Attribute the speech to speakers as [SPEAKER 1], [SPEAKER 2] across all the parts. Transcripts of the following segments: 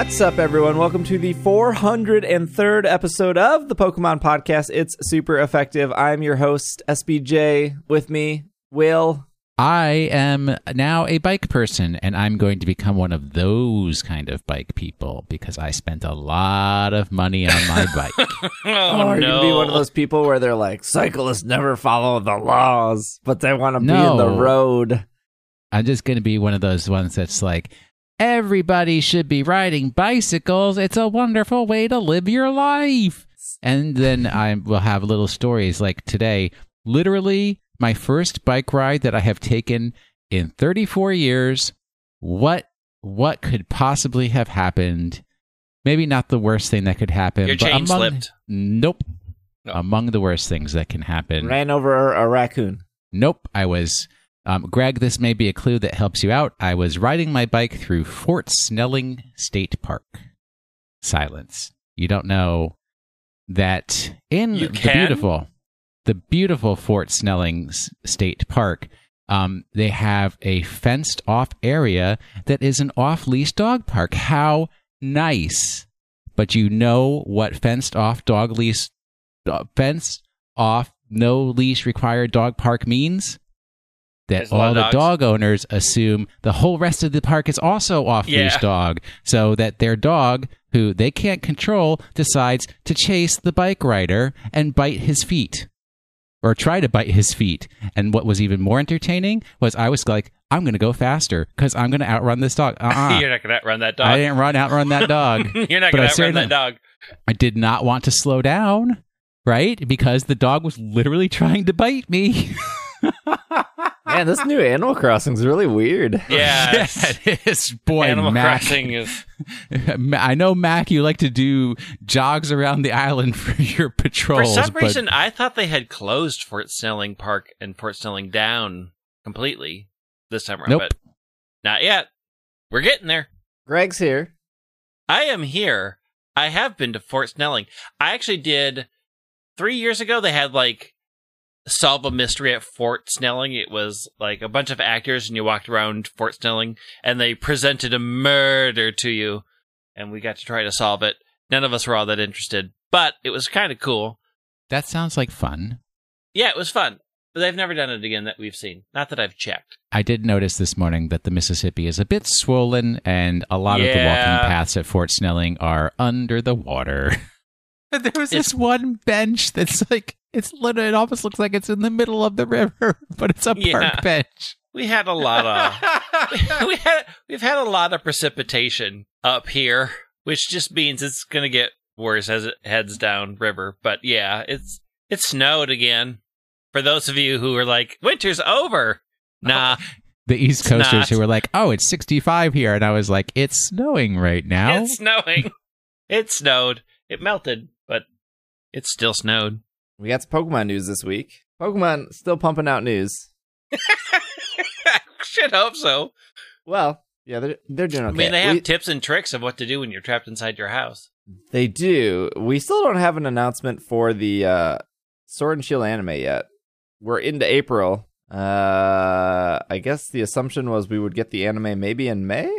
[SPEAKER 1] What's up, everyone? Welcome to the 403rd episode of the Pokemon Podcast. It's super effective. I'm your host, SBJ. With me, Will.
[SPEAKER 2] I am now a bike person, and I'm going to become one of those kind of bike people because I spent a lot of money on my bike.
[SPEAKER 3] oh,
[SPEAKER 1] are you
[SPEAKER 3] no.
[SPEAKER 1] gonna be one of those people where they're like, cyclists never follow the laws, but they want to be in the road?
[SPEAKER 2] I'm just going to be one of those ones that's like, everybody should be riding bicycles. It's a wonderful way to live your life. And then I will have little stories like today, literally my first bike ride that I have taken in 34 years. What what could possibly have happened? Maybe not the worst thing that could happen.
[SPEAKER 3] Your
[SPEAKER 2] but
[SPEAKER 3] chain
[SPEAKER 2] among,
[SPEAKER 3] slipped.
[SPEAKER 2] Nope.
[SPEAKER 3] No.
[SPEAKER 2] Among the worst things that can happen.
[SPEAKER 1] Ran over a raccoon.
[SPEAKER 2] Nope. I was, um, Greg, this may be a clue that helps you out. I was riding my bike through Fort Snelling State Park. Silence. You don't know that in the beautiful, the beautiful Fort Snelling State Park, um, they have a fenced off area that is an off leash dog park. How nice. But you know what fenced off dog leash, uh, fenced off, no leash required dog park means? That
[SPEAKER 3] There's a lot
[SPEAKER 2] all the
[SPEAKER 3] dogs.
[SPEAKER 2] dog owners assume the whole rest of the park is also off leash
[SPEAKER 3] Yeah.
[SPEAKER 2] dog, so that their dog, who they can't control, decides to chase the bike rider and bite his feet or try to bite his feet. And what was even more entertaining was I was like, I'm going to go faster because I'm going to outrun this dog. Uh-uh.
[SPEAKER 3] You're not going to outrun that dog.
[SPEAKER 2] I didn't run outrun that dog.
[SPEAKER 3] You're not going to outrun that dog.
[SPEAKER 2] I did not want to slow down, right? Because the dog was literally trying to bite me.
[SPEAKER 1] Man, this new Animal Crossing is really weird.
[SPEAKER 3] Yeah.
[SPEAKER 2] yeah, it is. Boy,
[SPEAKER 3] Animal
[SPEAKER 2] Mac.
[SPEAKER 3] Crossing is.
[SPEAKER 2] I know, Mac, you like to do jogs around the island for your patrols.
[SPEAKER 3] For
[SPEAKER 2] patrols.
[SPEAKER 3] some
[SPEAKER 2] but
[SPEAKER 3] reason, I thought they had closed Fort Snelling Park and Fort Snelling down completely this time around,
[SPEAKER 2] Nope.
[SPEAKER 3] but not yet. We're getting there.
[SPEAKER 1] Greg's here.
[SPEAKER 3] I am here. I have been to Fort Snelling. I actually did three years ago. They had like solve a mystery at Fort Snelling. It was like a bunch of actors, and you walked around Fort Snelling, and they presented a murder to you, and we got to try to solve it. None of us were all that interested, but it was kind of cool.
[SPEAKER 2] that sounds like fun.
[SPEAKER 3] Yeah, it was fun. But they've never done it again that we've seen. Not that I've checked.
[SPEAKER 2] I did notice this morning that the Mississippi is a bit swollen, and a lot of the walking paths at Fort Snelling are under the water. There was this one bench that's like it's it almost looks like it's in the middle of the river, but it's a
[SPEAKER 3] Yeah.
[SPEAKER 2] park bench.
[SPEAKER 3] We had a lot of we had we've had a lot of precipitation up here, which just means it's gonna get worse as it heads down river. But yeah, it's it snowed again. For those of you who are like, winter's over. Oh, nah,
[SPEAKER 2] The East Coasters
[SPEAKER 3] not.
[SPEAKER 2] who were like, "Oh, it's 65 here," and I was like, "It's snowing right now."
[SPEAKER 3] it's snowing. It snowed. It melted, but it still snowed.
[SPEAKER 1] We got some Pokemon news this week. Pokemon still pumping out news.
[SPEAKER 3] Should hope so.
[SPEAKER 1] Well, yeah, they're they're doing okay.
[SPEAKER 3] I mean, they have
[SPEAKER 1] We-
[SPEAKER 3] tips and tricks of what to do when you're trapped inside your house.
[SPEAKER 1] They do. We still don't have an announcement for the uh, Sword and Shield anime yet. We're into April. Uh, I guess the assumption was we would get the anime maybe in May.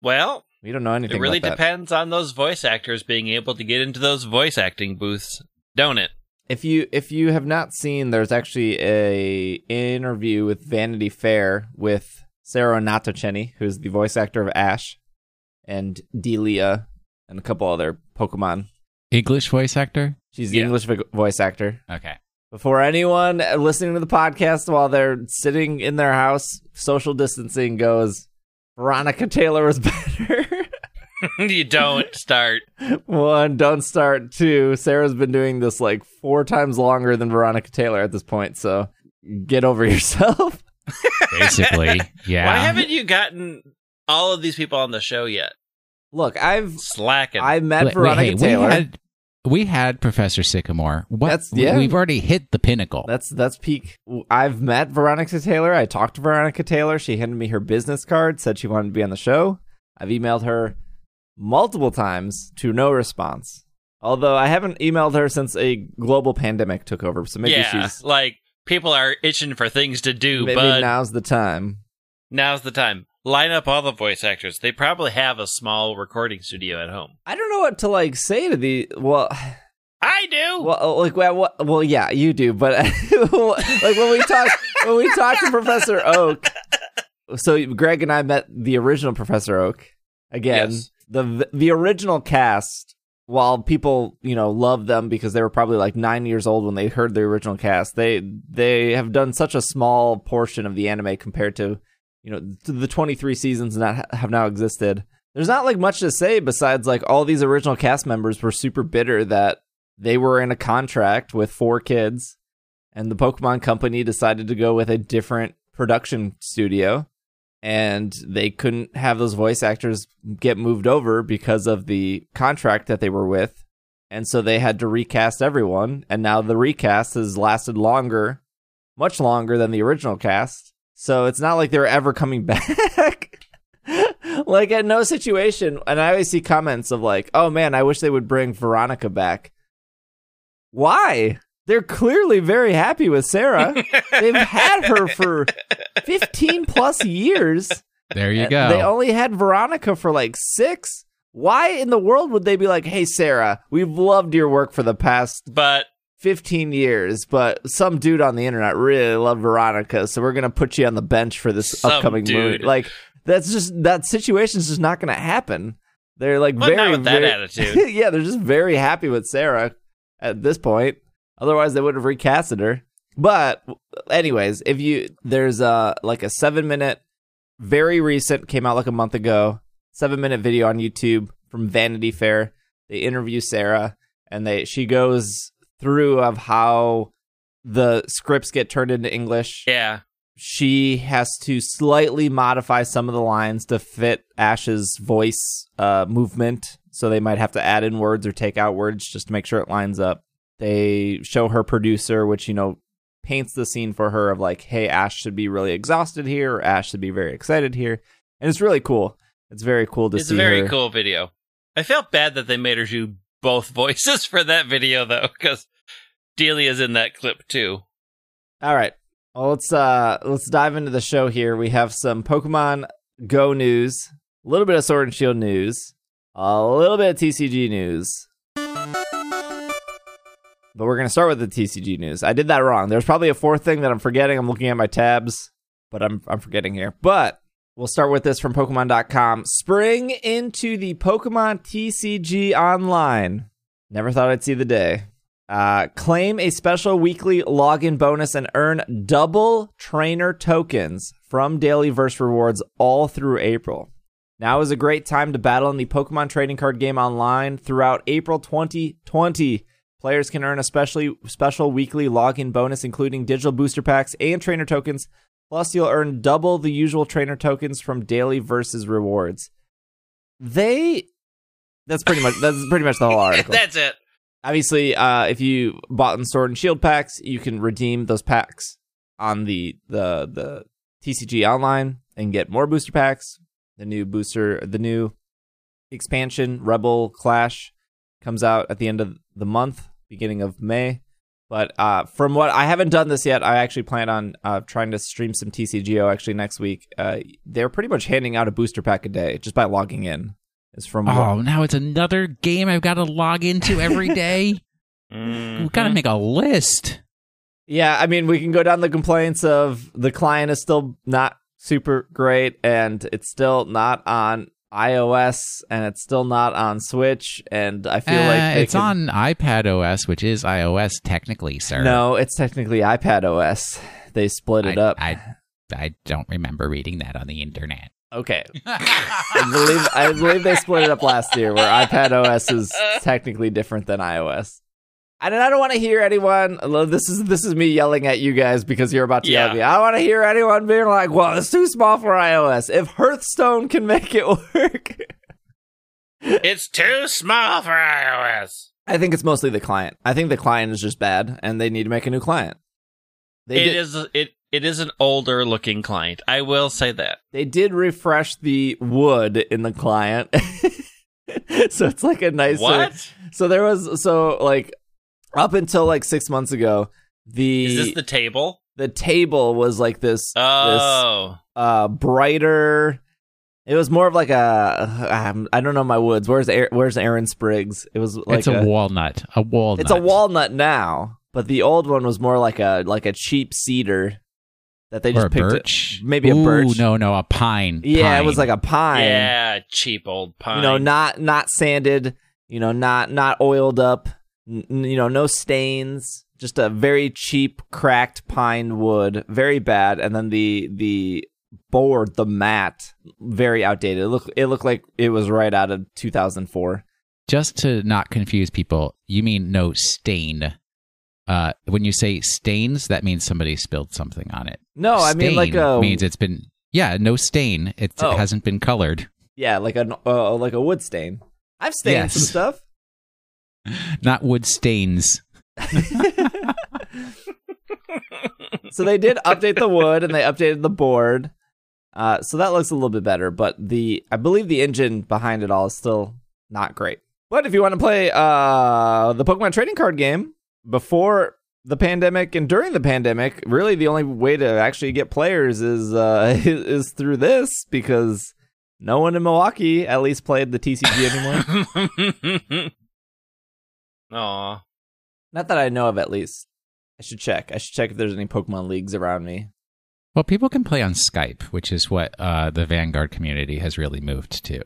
[SPEAKER 3] Well,
[SPEAKER 1] We don't know anything.
[SPEAKER 3] It really depends on those voice actors being able to get into those voice acting booths, don't it?
[SPEAKER 1] If you if you have not seen, there's actually a interview with Vanity Fair with Sarah Natochenny, who's the voice actor of Ash and Delia and a couple other Pokemon.
[SPEAKER 2] English voice actor.
[SPEAKER 1] She's the
[SPEAKER 3] Yeah.
[SPEAKER 1] English voice actor.
[SPEAKER 2] Okay.
[SPEAKER 1] Before anyone listening to the podcast while they're sitting in their house, social distancing goes, Veronica Taylor was better.
[SPEAKER 3] you don't start.
[SPEAKER 1] One, don't start. Two, Sarah's been doing this like four times longer than Veronica Taylor at this point, so get over yourself.
[SPEAKER 2] Basically, yeah.
[SPEAKER 3] Why haven't you gotten all of these people on the show yet?
[SPEAKER 1] Look, I've
[SPEAKER 3] Slacking.
[SPEAKER 1] I met
[SPEAKER 2] Wait,
[SPEAKER 1] Veronica
[SPEAKER 2] hey,
[SPEAKER 1] Taylor.
[SPEAKER 2] We had, we had Professor Sycamore. What?
[SPEAKER 1] That's- yeah.
[SPEAKER 2] We've already hit the pinnacle.
[SPEAKER 1] That's that's peak. I've met Veronica Taylor. I talked to Veronica Taylor. She handed me her business card, said she wanted to be on the show. I've emailed her multiple times to no response. Although I haven't emailed her since a global pandemic took over, so maybe
[SPEAKER 3] yeah,
[SPEAKER 1] she's
[SPEAKER 3] like people are itching for things to do,
[SPEAKER 1] maybe
[SPEAKER 3] but
[SPEAKER 1] now's the time.
[SPEAKER 3] now's the time. line up all the voice actors. They probably have a small recording studio at home.
[SPEAKER 1] I don't know what to like say to the well.
[SPEAKER 3] I do.
[SPEAKER 1] Well, uh, like well, well, well, yeah, you do, but like when we talk when we talk to Professor Oak, so Greg and I met the original Professor Oak again.
[SPEAKER 3] Yes.
[SPEAKER 1] The the original cast, while people you know love them because they were probably like nine years old when they heard the original cast, they they have done such a small portion of the anime compared to you know the twenty three seasons that have now existed. There's not like much to say besides like all these original cast members were super bitter that they were in a contract with 4Kids and the Pokemon company decided to go with a different production studio and they couldn't have those voice actors get moved over because of the contract that they were with. And so they had to recast everyone. And now the recast has lasted longer much longer than the original cast. So it's not like they're ever coming back. Like at no situation. And i always see comments of like oh man i wish they would bring veronica back. Why? They're clearly very happy with Sarah. They've had her for 15 plus years.
[SPEAKER 2] There you go.
[SPEAKER 1] They only had Veronica for like six. Why in the world would they be like, hey, Sarah, we've loved your work for the past
[SPEAKER 3] but
[SPEAKER 1] 15 years, but some dude on the internet really loved Veronica, so we're going to put you on the bench for this
[SPEAKER 3] Some
[SPEAKER 1] upcoming movie. Like, that's just, that situation's just not going to happen. They're like
[SPEAKER 3] but
[SPEAKER 1] very,
[SPEAKER 3] not with that
[SPEAKER 1] very-
[SPEAKER 3] attitude.
[SPEAKER 1] yeah, they're just very happy with Sarah at this point. Otherwise, they would have recasted her. But, anyways, if you there's a like a seven minute, very recent, came out like a month ago, seven minute video on YouTube from Vanity Fair. They interview Sarah, and they she goes through of how the scripts get turned into English
[SPEAKER 3] yeah.
[SPEAKER 1] she has to slightly modify some of the lines to fit Ash's voice uh, movement. So they might have to add in words or take out words just to make sure it lines up. They show her producer, which, you know, paints the scene for her of like, hey, Ash should be really exhausted here, or Ash should be very excited here. And it's really cool. It's very cool to
[SPEAKER 3] It's
[SPEAKER 1] see It's
[SPEAKER 3] a very
[SPEAKER 1] her.
[SPEAKER 3] cool video. I felt bad that they made her do both voices for that video though, because Delia's in that clip too.
[SPEAKER 1] All right. Well, let's uh let's dive into the show here. We have some Pokemon Go news, a little bit of Sword and Shield news, a little bit of TCG news. But we're gonna start with the TCG news. I did that wrong. There's probably a fourth thing that I'm forgetting. I'm looking at my tabs, but I'm I'm forgetting here. But we'll start with this from Pokemon.com. Spring into the Pokemon TCG Online. Never thought I'd see the day. Uh, claim a special weekly login bonus and earn double trainer tokens from Daily Versus rewards all through April. Now is a great time to battle in the Pokemon trading card game online throughout April 2020. Players can earn a specially special weekly login bonus, including digital booster packs and trainer tokens. Plus, you'll earn double the usual trainer tokens from Daily Versus rewards. They, that's pretty much that's pretty much the whole article
[SPEAKER 3] That's it.
[SPEAKER 1] obviously uh if you bought in sword and shield packs you can redeem those packs on the the the tcg online and get more booster packs the new booster the new expansion rebel clash comes out at the end of the month beginning of may but uh from what i haven't done this yet i actually plan on uh trying to stream some tcgo actually next week uh they're pretty much handing out a booster pack a day just by logging in is from what-
[SPEAKER 2] Oh, now it's another game I've got to log into every day.
[SPEAKER 3] Mhm.
[SPEAKER 2] We've got to make a list.
[SPEAKER 1] Yeah, I mean, we can go down the complaints of the client is still not super great, and it's still not on iOS, and it's still not on Switch, and I feel like
[SPEAKER 2] Uh,
[SPEAKER 1] they
[SPEAKER 2] it's
[SPEAKER 1] could-
[SPEAKER 2] on iPad OS, which is iOS technically, sir.
[SPEAKER 1] No, it's technically iPad OS. They split it
[SPEAKER 2] I,
[SPEAKER 1] up.
[SPEAKER 2] I, I don't remember reading that on the internet.
[SPEAKER 1] okay, I believe I believe they split it up last year, where iPad OS is technically different than iOS. And I don't want to hear anyone. This is this is me yelling at you guys because you're about to yell at me. I don't want to hear anyone being like, "Well, it's too small for iOS." If Hearthstone can make it work,
[SPEAKER 3] It's too small for iOS.
[SPEAKER 1] I think it's mostly the client. I think the client is just bad, and they need to make a new client. They
[SPEAKER 3] It
[SPEAKER 1] did,
[SPEAKER 3] is it it is an older looking client. I will say that.
[SPEAKER 1] they did refresh the wood in the client, so it's like a nicer.
[SPEAKER 3] What?
[SPEAKER 1] So there was so like up until like six months ago, the
[SPEAKER 3] Is this the table?
[SPEAKER 1] the table was like this
[SPEAKER 3] Oh.
[SPEAKER 1] uh brighter It was more of like a um, I don't know my woods. Where's Aaron, where's Aaron Spriggs? It was like
[SPEAKER 2] it's a, walnut. A walnut.
[SPEAKER 1] It's a walnut now, but the old one was more like a like a cheap cedar that they just
[SPEAKER 2] a
[SPEAKER 1] picked.
[SPEAKER 2] birch.
[SPEAKER 1] It, maybe a
[SPEAKER 2] Ooh,
[SPEAKER 1] birch.
[SPEAKER 2] No, no, a pine.
[SPEAKER 1] Yeah, it was like a pine.
[SPEAKER 3] Yeah, cheap old pine.
[SPEAKER 1] You know, not not sanded. You know, not not oiled up. N- you know, no stains. Just a very cheap, cracked pine wood. Very bad. And then the the board, the mat, very outdated. It looked it looked like it was right out of 2004.
[SPEAKER 2] just to not confuse people. You mean no stain? Uh, when you say stains, that means somebody spilled something on it.
[SPEAKER 1] No, I mean like a
[SPEAKER 2] means it's been yeah, no stain. It,
[SPEAKER 1] Oh.
[SPEAKER 2] it hasn't been colored.
[SPEAKER 1] yeah, like an uh, like a wood stain. I've stained
[SPEAKER 2] Yes.
[SPEAKER 1] some stuff.
[SPEAKER 2] Not wood stains.
[SPEAKER 1] so they did update the wood and they updated the board. Uh, so that looks a little bit better, but the I believe the engine behind it all is still not great. But if you want to play uh, the Pokemon trading card game before the pandemic and during the pandemic, really the only way to actually get players is uh, is, is through this because no one in Milwaukee at least played the TCG anymore.
[SPEAKER 3] Aw.
[SPEAKER 1] not that I know of, at least. I should check. I should check if there's any Pokemon leagues around me.
[SPEAKER 2] Well, people can play on Skype, which is what uh, the Vanguard community has really moved to.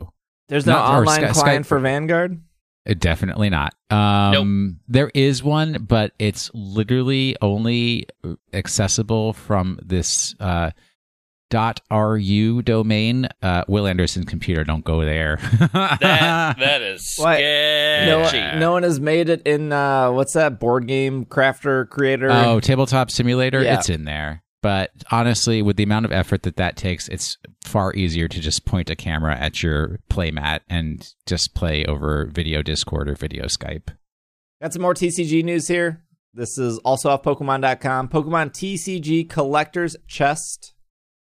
[SPEAKER 1] There's no online
[SPEAKER 2] Sky-
[SPEAKER 1] client
[SPEAKER 2] Skype.
[SPEAKER 1] for Vanguard.
[SPEAKER 2] Uh, Definitely not. Um, There is one, but it's literally only accessible from this uh, .ru domain. Uh, Will Anderson computer, don't go there.
[SPEAKER 3] That that is
[SPEAKER 1] What? No,
[SPEAKER 3] sketchy.
[SPEAKER 1] no one has made it in uh, what's that board game crafter creator?
[SPEAKER 2] oh, Tabletop Simulator,
[SPEAKER 1] Yeah.
[SPEAKER 2] it's in there. But honestly, with the amount of effort that that takes, it's far easier to just point a camera at your playmat and just play over video Discord or video Skype.
[SPEAKER 1] Got some more TCG news here. This is also off Pokemon.com. Pokemon TCG Collector's Chest,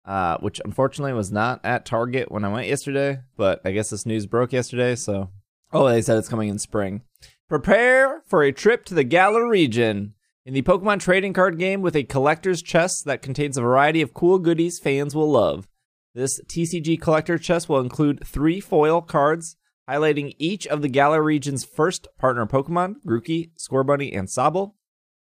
[SPEAKER 1] uh, which unfortunately was not at Target when I went yesterday, but I guess this news broke yesterday, so. Oh, they said it's coming in spring. Prepare for a trip to the Galar region in the Pokemon trading card game with a collector's chest that contains a variety of cool goodies fans will love. This TCG collector chest will include three foil cards highlighting each of the Galar region's first partner Pokemon, Grookey, Scorbunny, and Sobble.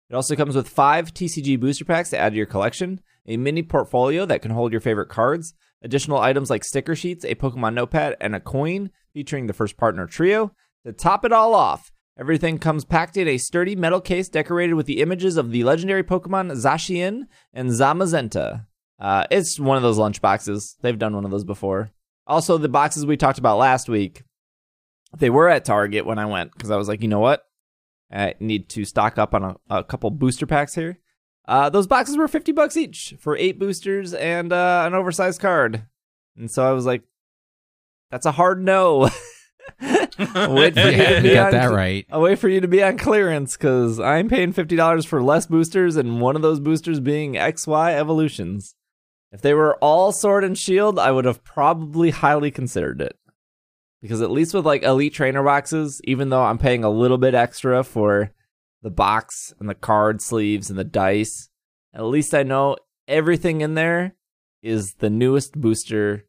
[SPEAKER 1] It also comes with five TCG booster packs to add to your collection, a mini portfolio that can hold your favorite cards, additional items like sticker sheets, a Pokemon notepad, and a coin featuring the first partner trio. To top it all off, everything comes packed in a sturdy metal case decorated with the images of the legendary Pokemon Zacian and Zamazenta. Uh, it's one of those lunch boxes. They've done one of those before. Also, the boxes we talked about last week, they were at Target when I went because I was like, you know what? I need to stock up on a, a couple booster packs here. Uh, those boxes were 50 bucks each for eight boosters and uh, an oversized card. And so I was like, that's a hard no. I'll wait for you
[SPEAKER 2] Yeah,
[SPEAKER 1] to be
[SPEAKER 2] got
[SPEAKER 1] on,
[SPEAKER 2] that right.
[SPEAKER 1] I'll wait for you to be on clearance because I'm paying $50 for less boosters and one of those boosters being XY evolutions. If they were all sword and shield, I would have probably highly considered it. Because at least with like elite trainer boxes, even though I'm paying a little bit extra for the box and the card sleeves and the dice, at least I know everything in there is the newest booster,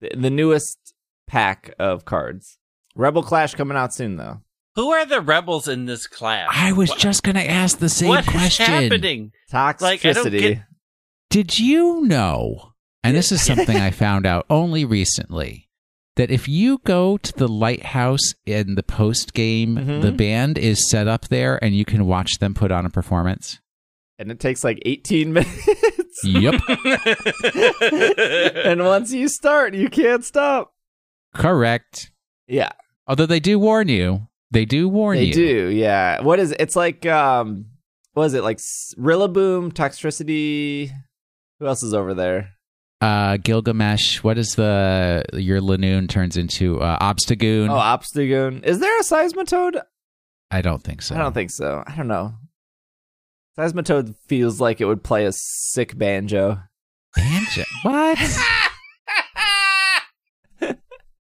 [SPEAKER 1] the, the newest pack of cards. Rebel Clash coming out soon though.
[SPEAKER 3] Who are the rebels in this class?
[SPEAKER 2] I was
[SPEAKER 3] What-
[SPEAKER 2] just going to ask the same
[SPEAKER 3] what is
[SPEAKER 2] question.
[SPEAKER 3] happening? Like, I don't
[SPEAKER 1] Toxicity.
[SPEAKER 3] get-
[SPEAKER 2] Did you know, and this is something I found out only recently, that if you go to the lighthouse in the post game,
[SPEAKER 1] Mhm.
[SPEAKER 2] the band is set up there and you can watch them put on a performance?
[SPEAKER 1] and it takes like 18 minutes.
[SPEAKER 2] Yep.
[SPEAKER 1] and once you start, you can't stop.
[SPEAKER 2] Correct.
[SPEAKER 1] Yeah,
[SPEAKER 2] Although they do warn you. They do warn
[SPEAKER 1] they
[SPEAKER 2] you.
[SPEAKER 1] They do. Yeah. What is it? It's like um what is it? Like Rillaboom, Toxtricity. Who else is over there?
[SPEAKER 2] Uh, Gilgamesh, what is the your Linoone turns into uh, Obstagoon?
[SPEAKER 1] Oh, Obstagoon. Is there a Seismitoad?
[SPEAKER 2] I don't think so.
[SPEAKER 1] I don't think so. I don't know. Seismitoad feels like it would play a sick banjo.
[SPEAKER 2] Banjo. What?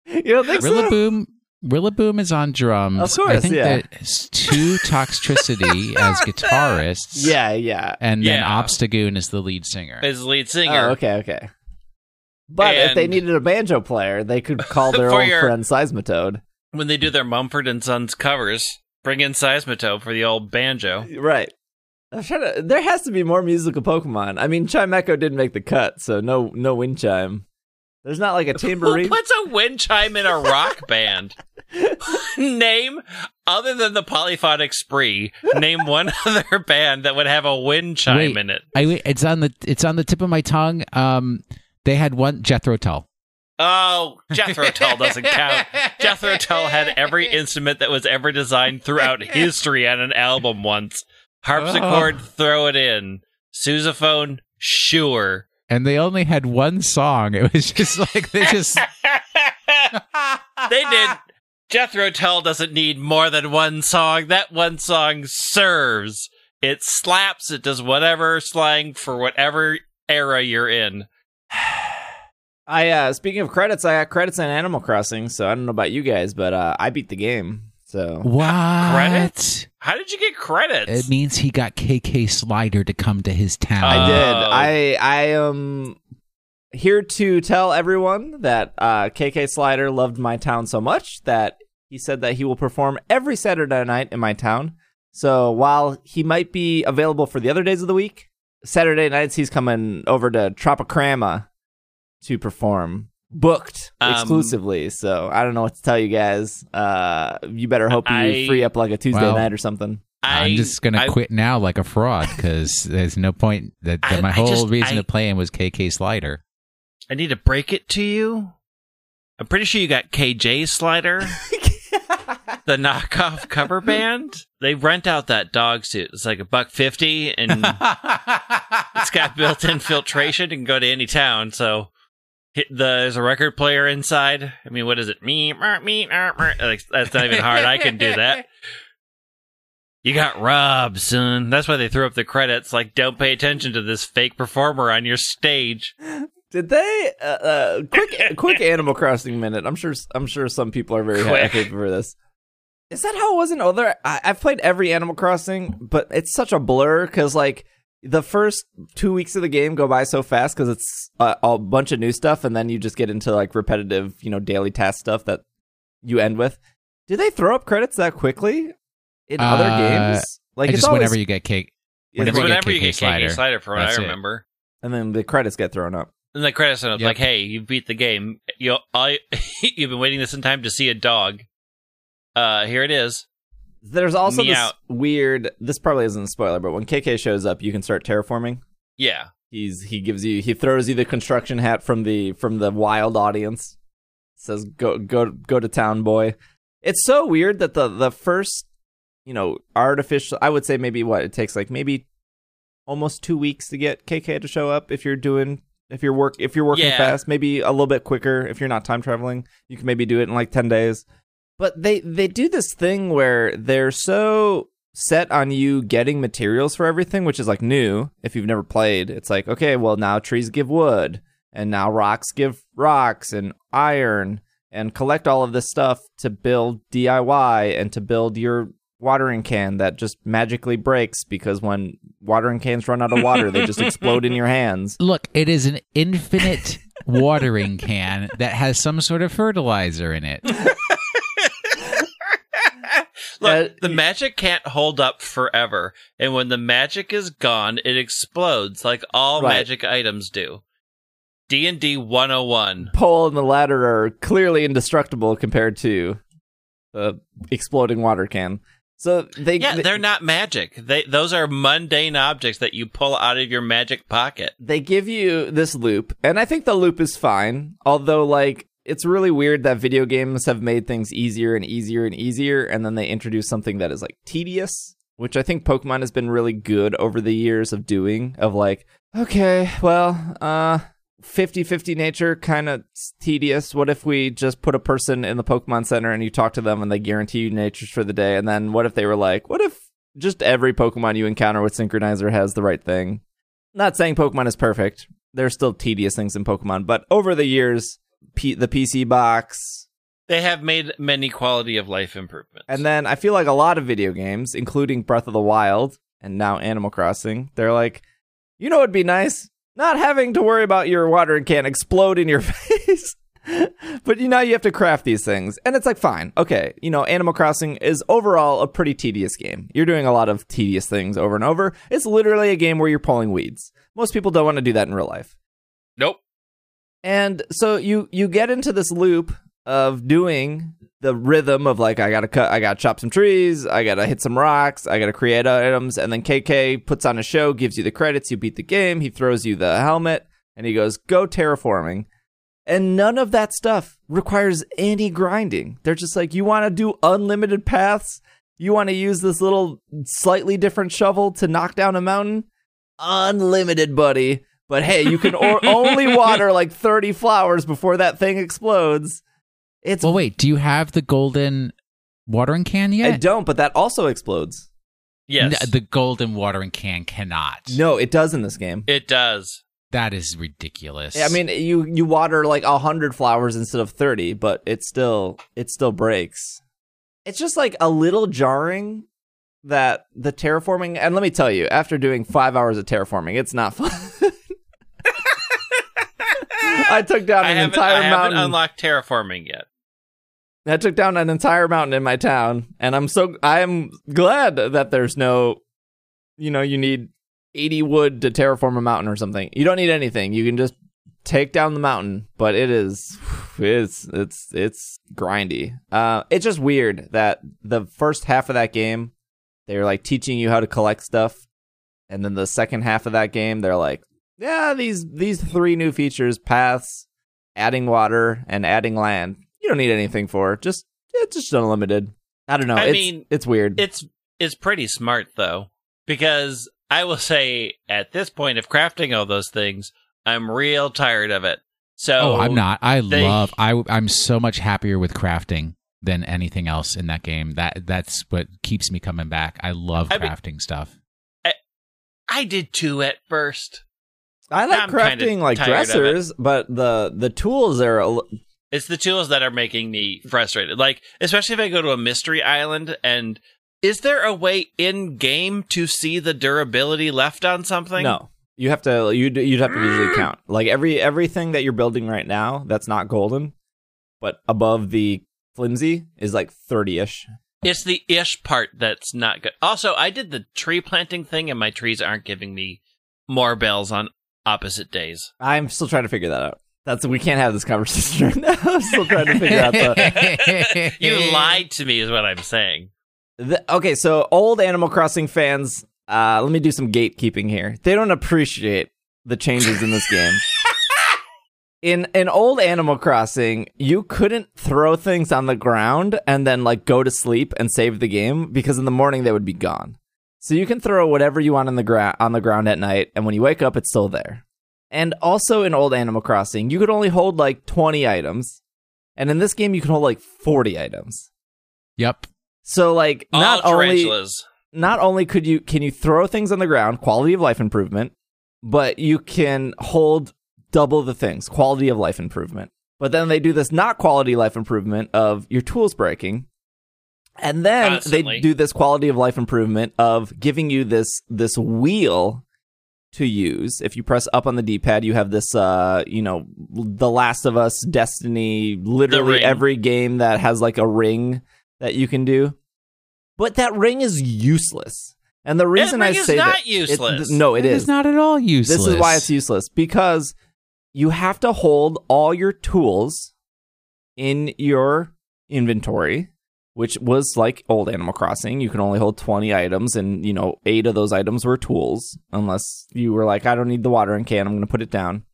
[SPEAKER 1] You don't think so?
[SPEAKER 2] Rillaboom. Rillaboom is on drums.
[SPEAKER 1] Of course,
[SPEAKER 2] I think
[SPEAKER 1] yeah.
[SPEAKER 2] that two Toxtricity as guitarists.
[SPEAKER 1] Yeah, yeah.
[SPEAKER 2] And then
[SPEAKER 3] Yeah.
[SPEAKER 2] Obstagoon is the lead singer.
[SPEAKER 3] His lead singer.
[SPEAKER 1] Oh, okay, okay. But if they needed a banjo player, they could call their old
[SPEAKER 3] your-
[SPEAKER 1] friend Seismitoad.
[SPEAKER 3] When they do their Mumford and Sons covers, bring in Seismitoad for the old banjo.
[SPEAKER 1] Right. I'm trying to. There has to be more musical Pokemon. I mean, Chimecho didn't make the cut, so no, no wind chime. There's not like a
[SPEAKER 3] Who
[SPEAKER 1] tambourine.
[SPEAKER 3] puts a wind chime in a rock band? name, other than the Polyphonic Spree, name one other band that would have a wind chime
[SPEAKER 2] Wait.
[SPEAKER 3] in it.
[SPEAKER 2] I it's on the it's on the tip of my tongue. Um, they had one Jethro Tull.
[SPEAKER 3] Oh, Jethro Tull doesn't count. Jethro Tull had every instrument that was ever designed throughout history on an album once. Harpsichord, oh. throw it in. Sousaphone, sure.
[SPEAKER 2] and they only had one song. It was just like they just
[SPEAKER 3] they did. Jethro Tull doesn't need more than one song. That one song serves. It slaps. It does whatever slang for whatever era you're in.
[SPEAKER 1] I uh speaking of credits, I got credits on Animal Crossing, so I don't know about you guys, but uh I beat the game. So
[SPEAKER 2] what?
[SPEAKER 3] Credits? How did you get credits?
[SPEAKER 2] It means he got KK Slider to come to his town.
[SPEAKER 1] I did.
[SPEAKER 3] Oh.
[SPEAKER 1] I I am here to tell everyone that uh KK Slider loved my town so much that he said that he will perform every Saturday night in my town. So while he might be available for the other days of the week, Saturday nights he's coming over to Tropicrama to perform. Booked
[SPEAKER 3] Um,
[SPEAKER 1] exclusively, so I don't know what to tell you guys. Uh, you better hope you free up like a Tuesday
[SPEAKER 2] Well,
[SPEAKER 1] night or something.
[SPEAKER 3] I,
[SPEAKER 2] I'm just gonna
[SPEAKER 3] I-
[SPEAKER 2] quit now like a fraud because there's no point. That, that
[SPEAKER 3] I-
[SPEAKER 2] my whole
[SPEAKER 3] just-
[SPEAKER 2] reason
[SPEAKER 3] I-
[SPEAKER 2] to play him was KK Slider.
[SPEAKER 3] I need to break it to you. I'm pretty sure you got KJ Slider, the knockoff cover band. They rent out that dog suit. It's like a buck fifty, and it's got built-in filtration. You can go to any town. So hit the, there's a record player inside. I mean, what is it? Me, me. Like, that's not even hard. I can do that. You got Rob, son. That's why they threw up the credits. Like, don't pay attention to this fake performer on your stage.
[SPEAKER 1] Did they? Uh, uh, quick, quick Animal Crossing minute. I'm sure. I'm sure some people are very
[SPEAKER 3] Quick.
[SPEAKER 1] happy for this. Is that how it was in other? I, I've played every Animal Crossing, but it's such a blur because like the first two weeks of the game go by so fast because it's uh, a bunch of new stuff, and then you just get into like repetitive, you know, daily task stuff that you end with. Do they throw up credits that quickly in other
[SPEAKER 2] Uh,
[SPEAKER 1] games? Like it's
[SPEAKER 2] just
[SPEAKER 1] always,
[SPEAKER 2] whenever you get cake, whenever
[SPEAKER 3] It's
[SPEAKER 2] you get
[SPEAKER 3] whenever you get KK
[SPEAKER 2] Slider.
[SPEAKER 3] Slider, from what I
[SPEAKER 2] That's it.
[SPEAKER 3] remember.
[SPEAKER 1] and then the credits get thrown up.
[SPEAKER 3] And the credits are
[SPEAKER 2] Yep.
[SPEAKER 3] like, "Hey, you beat the game. You, I, you've been waiting this in time to see a dog. Uh, here it is.
[SPEAKER 1] There's also
[SPEAKER 3] Meow.
[SPEAKER 1] this weird. This probably isn't a spoiler, but when KK shows up, you can start terraforming.
[SPEAKER 3] Yeah,
[SPEAKER 1] He's he gives you he throws you the construction hat from the from the wild audience. Says go go go to town, boy. It's so weird that the the first you know artificial. I would say maybe what it takes like maybe almost two weeks to get KK to show up if you're doing if you're work if you're working
[SPEAKER 3] Yeah.
[SPEAKER 1] fast. Maybe a little bit quicker if you're not time traveling. You can maybe do it in like ten days. But they they do this thing where they're so set on you getting materials for everything, which is like new if you've never played. It's like, okay, well now trees give wood and now rocks give rocks and iron and collect all of this stuff to build DIY and to build your watering can that just magically breaks because when watering cans run out of water, they just explode in your hands.
[SPEAKER 2] Look, it is an infinite watering can that has some sort of fertilizer in it.
[SPEAKER 3] look,
[SPEAKER 1] Uh,
[SPEAKER 3] the magic can't hold up forever, and when the magic is gone, it explodes like all
[SPEAKER 1] Right.
[SPEAKER 3] magic items do. D and D 101.
[SPEAKER 1] Pole and the ladder are clearly indestructible compared to the exploding water can. So they
[SPEAKER 3] Yeah,
[SPEAKER 1] they,
[SPEAKER 3] they're not magic. They those are mundane objects that you pull out of your magic pocket.
[SPEAKER 1] they give you this loop, and I think the loop is fine. Although, like, it's really weird that video games have made things easier and easier and easier, and then they introduce something that is like tedious, which I think Pokemon has been really good over the years of doing. Of like, okay, well, uh. 50-50 nature kind of tedious what if we just put a person in the pokemon center and you talk to them and they guarantee you natures for the day and then what if they were like what if just every pokemon you encounter with synchronizer has the right thing not saying Pokemon is perfect. There's still tedious things in Pokemon, but over the years, P- the PC box,
[SPEAKER 3] They have made many quality of life improvements.
[SPEAKER 1] and then I feel like a lot of video games, including Breath of the Wild and now Animal Crossing, they're like, you know, it'd be nice not having to worry about your watering can explode in your face. but you know you have to craft these things and it's like fine okay you know animal crossing is overall a pretty tedious game you're doing a lot of tedious things over and over it's literally a game where you're pulling weeds most people don't want to do that in real life
[SPEAKER 3] Nope.
[SPEAKER 1] And so you you get into this loop of doing the rhythm of like I gotta cut, I gotta chop some trees, I gotta hit some rocks, I gotta create items, and then KK puts on a show, gives you the credits, you beat the game, he throws you the helmet, and he goes go terraforming, and none of that stuff requires any grinding. They're just like you want to do unlimited paths, you want to use this little slightly different shovel to knock down a mountain, unlimited, buddy. But hey, you can or- only water like 30 flowers before that thing explodes. It's
[SPEAKER 2] Well, wait. Do you have the golden watering can yet?
[SPEAKER 1] I don't, but that also explodes.
[SPEAKER 3] Yes.
[SPEAKER 2] N- the golden watering can cannot.
[SPEAKER 1] No, it does in this game.
[SPEAKER 3] it does.
[SPEAKER 2] That is ridiculous.
[SPEAKER 1] I mean, you you water like a hundred flowers instead of thirty, but it still it still breaks. It's just like a little jarring that the terraforming. And let me tell you, after doing five hours of terraforming, it's not fun. I took down an
[SPEAKER 3] haven't,
[SPEAKER 1] entire
[SPEAKER 3] I haven't
[SPEAKER 1] mountain.
[SPEAKER 3] unlocked terraforming yet.
[SPEAKER 1] I took down an entire mountain in my town, and I'm so I am glad that there's no, you know, you need 80 wood to terraform a mountain or something. You don't need anything. You can just take down the mountain, but it is, it's it's it's grindy. Uh, it's just weird that the first half of that game, they're like teaching you how to collect stuff, and then the second half of that game, they're like, yeah, these these three new features, paths, adding water, and adding land you don't need anything for. Just it's just unlimited. I don't know.
[SPEAKER 3] I
[SPEAKER 1] it's,
[SPEAKER 3] mean,
[SPEAKER 1] it's weird.
[SPEAKER 3] It's it's pretty smart though, because I will say at this point of crafting all those things, I'm real tired of it. So
[SPEAKER 2] oh, I'm not. I
[SPEAKER 3] they-
[SPEAKER 2] love. I I'm so much happier with crafting than anything else in that game. That that's what keeps me coming back. I love
[SPEAKER 3] I mean-
[SPEAKER 2] crafting stuff.
[SPEAKER 3] I did too at first.
[SPEAKER 1] I like
[SPEAKER 3] I'm
[SPEAKER 1] crafting like
[SPEAKER 3] tired of it.
[SPEAKER 1] dressers, but the the tools are. A, l-
[SPEAKER 3] It's the tools that are making me frustrated. Like, especially if I go to a mystery island and is there a way in game to see the durability left on something?
[SPEAKER 1] no, you have to. You'd you'd have to visually count like every everything that you're building right now that's not golden, but above the flimsy is like thirty ish.
[SPEAKER 3] It's the ish part that's not good. Also, I did the tree planting thing and my trees aren't giving me more bells on opposite days.
[SPEAKER 1] I'm still trying to figure that out. That's we can't have this conversation right now. I'm still trying to figure out the.
[SPEAKER 3] You lied to me, is what I'm saying.
[SPEAKER 1] The, okay, so old Animal Crossing fans, uh, let me do some gatekeeping here. They don't appreciate the changes in this game. In in old Animal Crossing, you couldn't throw things on the ground and then like go to sleep and save the game because in the morning they would be gone. So you can throw whatever you want on the ground on the ground at night, and when you wake up, it's still there. And also in old Animal Crossing, you could only hold like twenty items, and in this game, you can hold like forty items.
[SPEAKER 2] Yep.
[SPEAKER 1] So like
[SPEAKER 3] All
[SPEAKER 1] not only not only could you can you throw things on the ground, quality of life improvement, but you can hold double the things, quality of life improvement. But then they do this not quality life improvement of your tools breaking. And then
[SPEAKER 3] Constantly.
[SPEAKER 1] they do this quality of life improvement of giving you this this wheel to use. If you press up on the D-pad, you have this uh, you know, The Last of Us, Destiny, literally every game that has like a ring that you can do. But that ring is useless. And the reason
[SPEAKER 3] ring
[SPEAKER 1] I
[SPEAKER 3] is
[SPEAKER 1] say
[SPEAKER 3] not
[SPEAKER 1] that,
[SPEAKER 3] useless.
[SPEAKER 1] It, no, it is.
[SPEAKER 2] It's not at all useless.
[SPEAKER 1] This is why it's useless because you have to hold all your tools in your inventory, which was like old Animal Crossing. You can only hold 20 items, and you know, eight of those items were tools, unless you were like, I don't need the watering can, I'm going to put it down.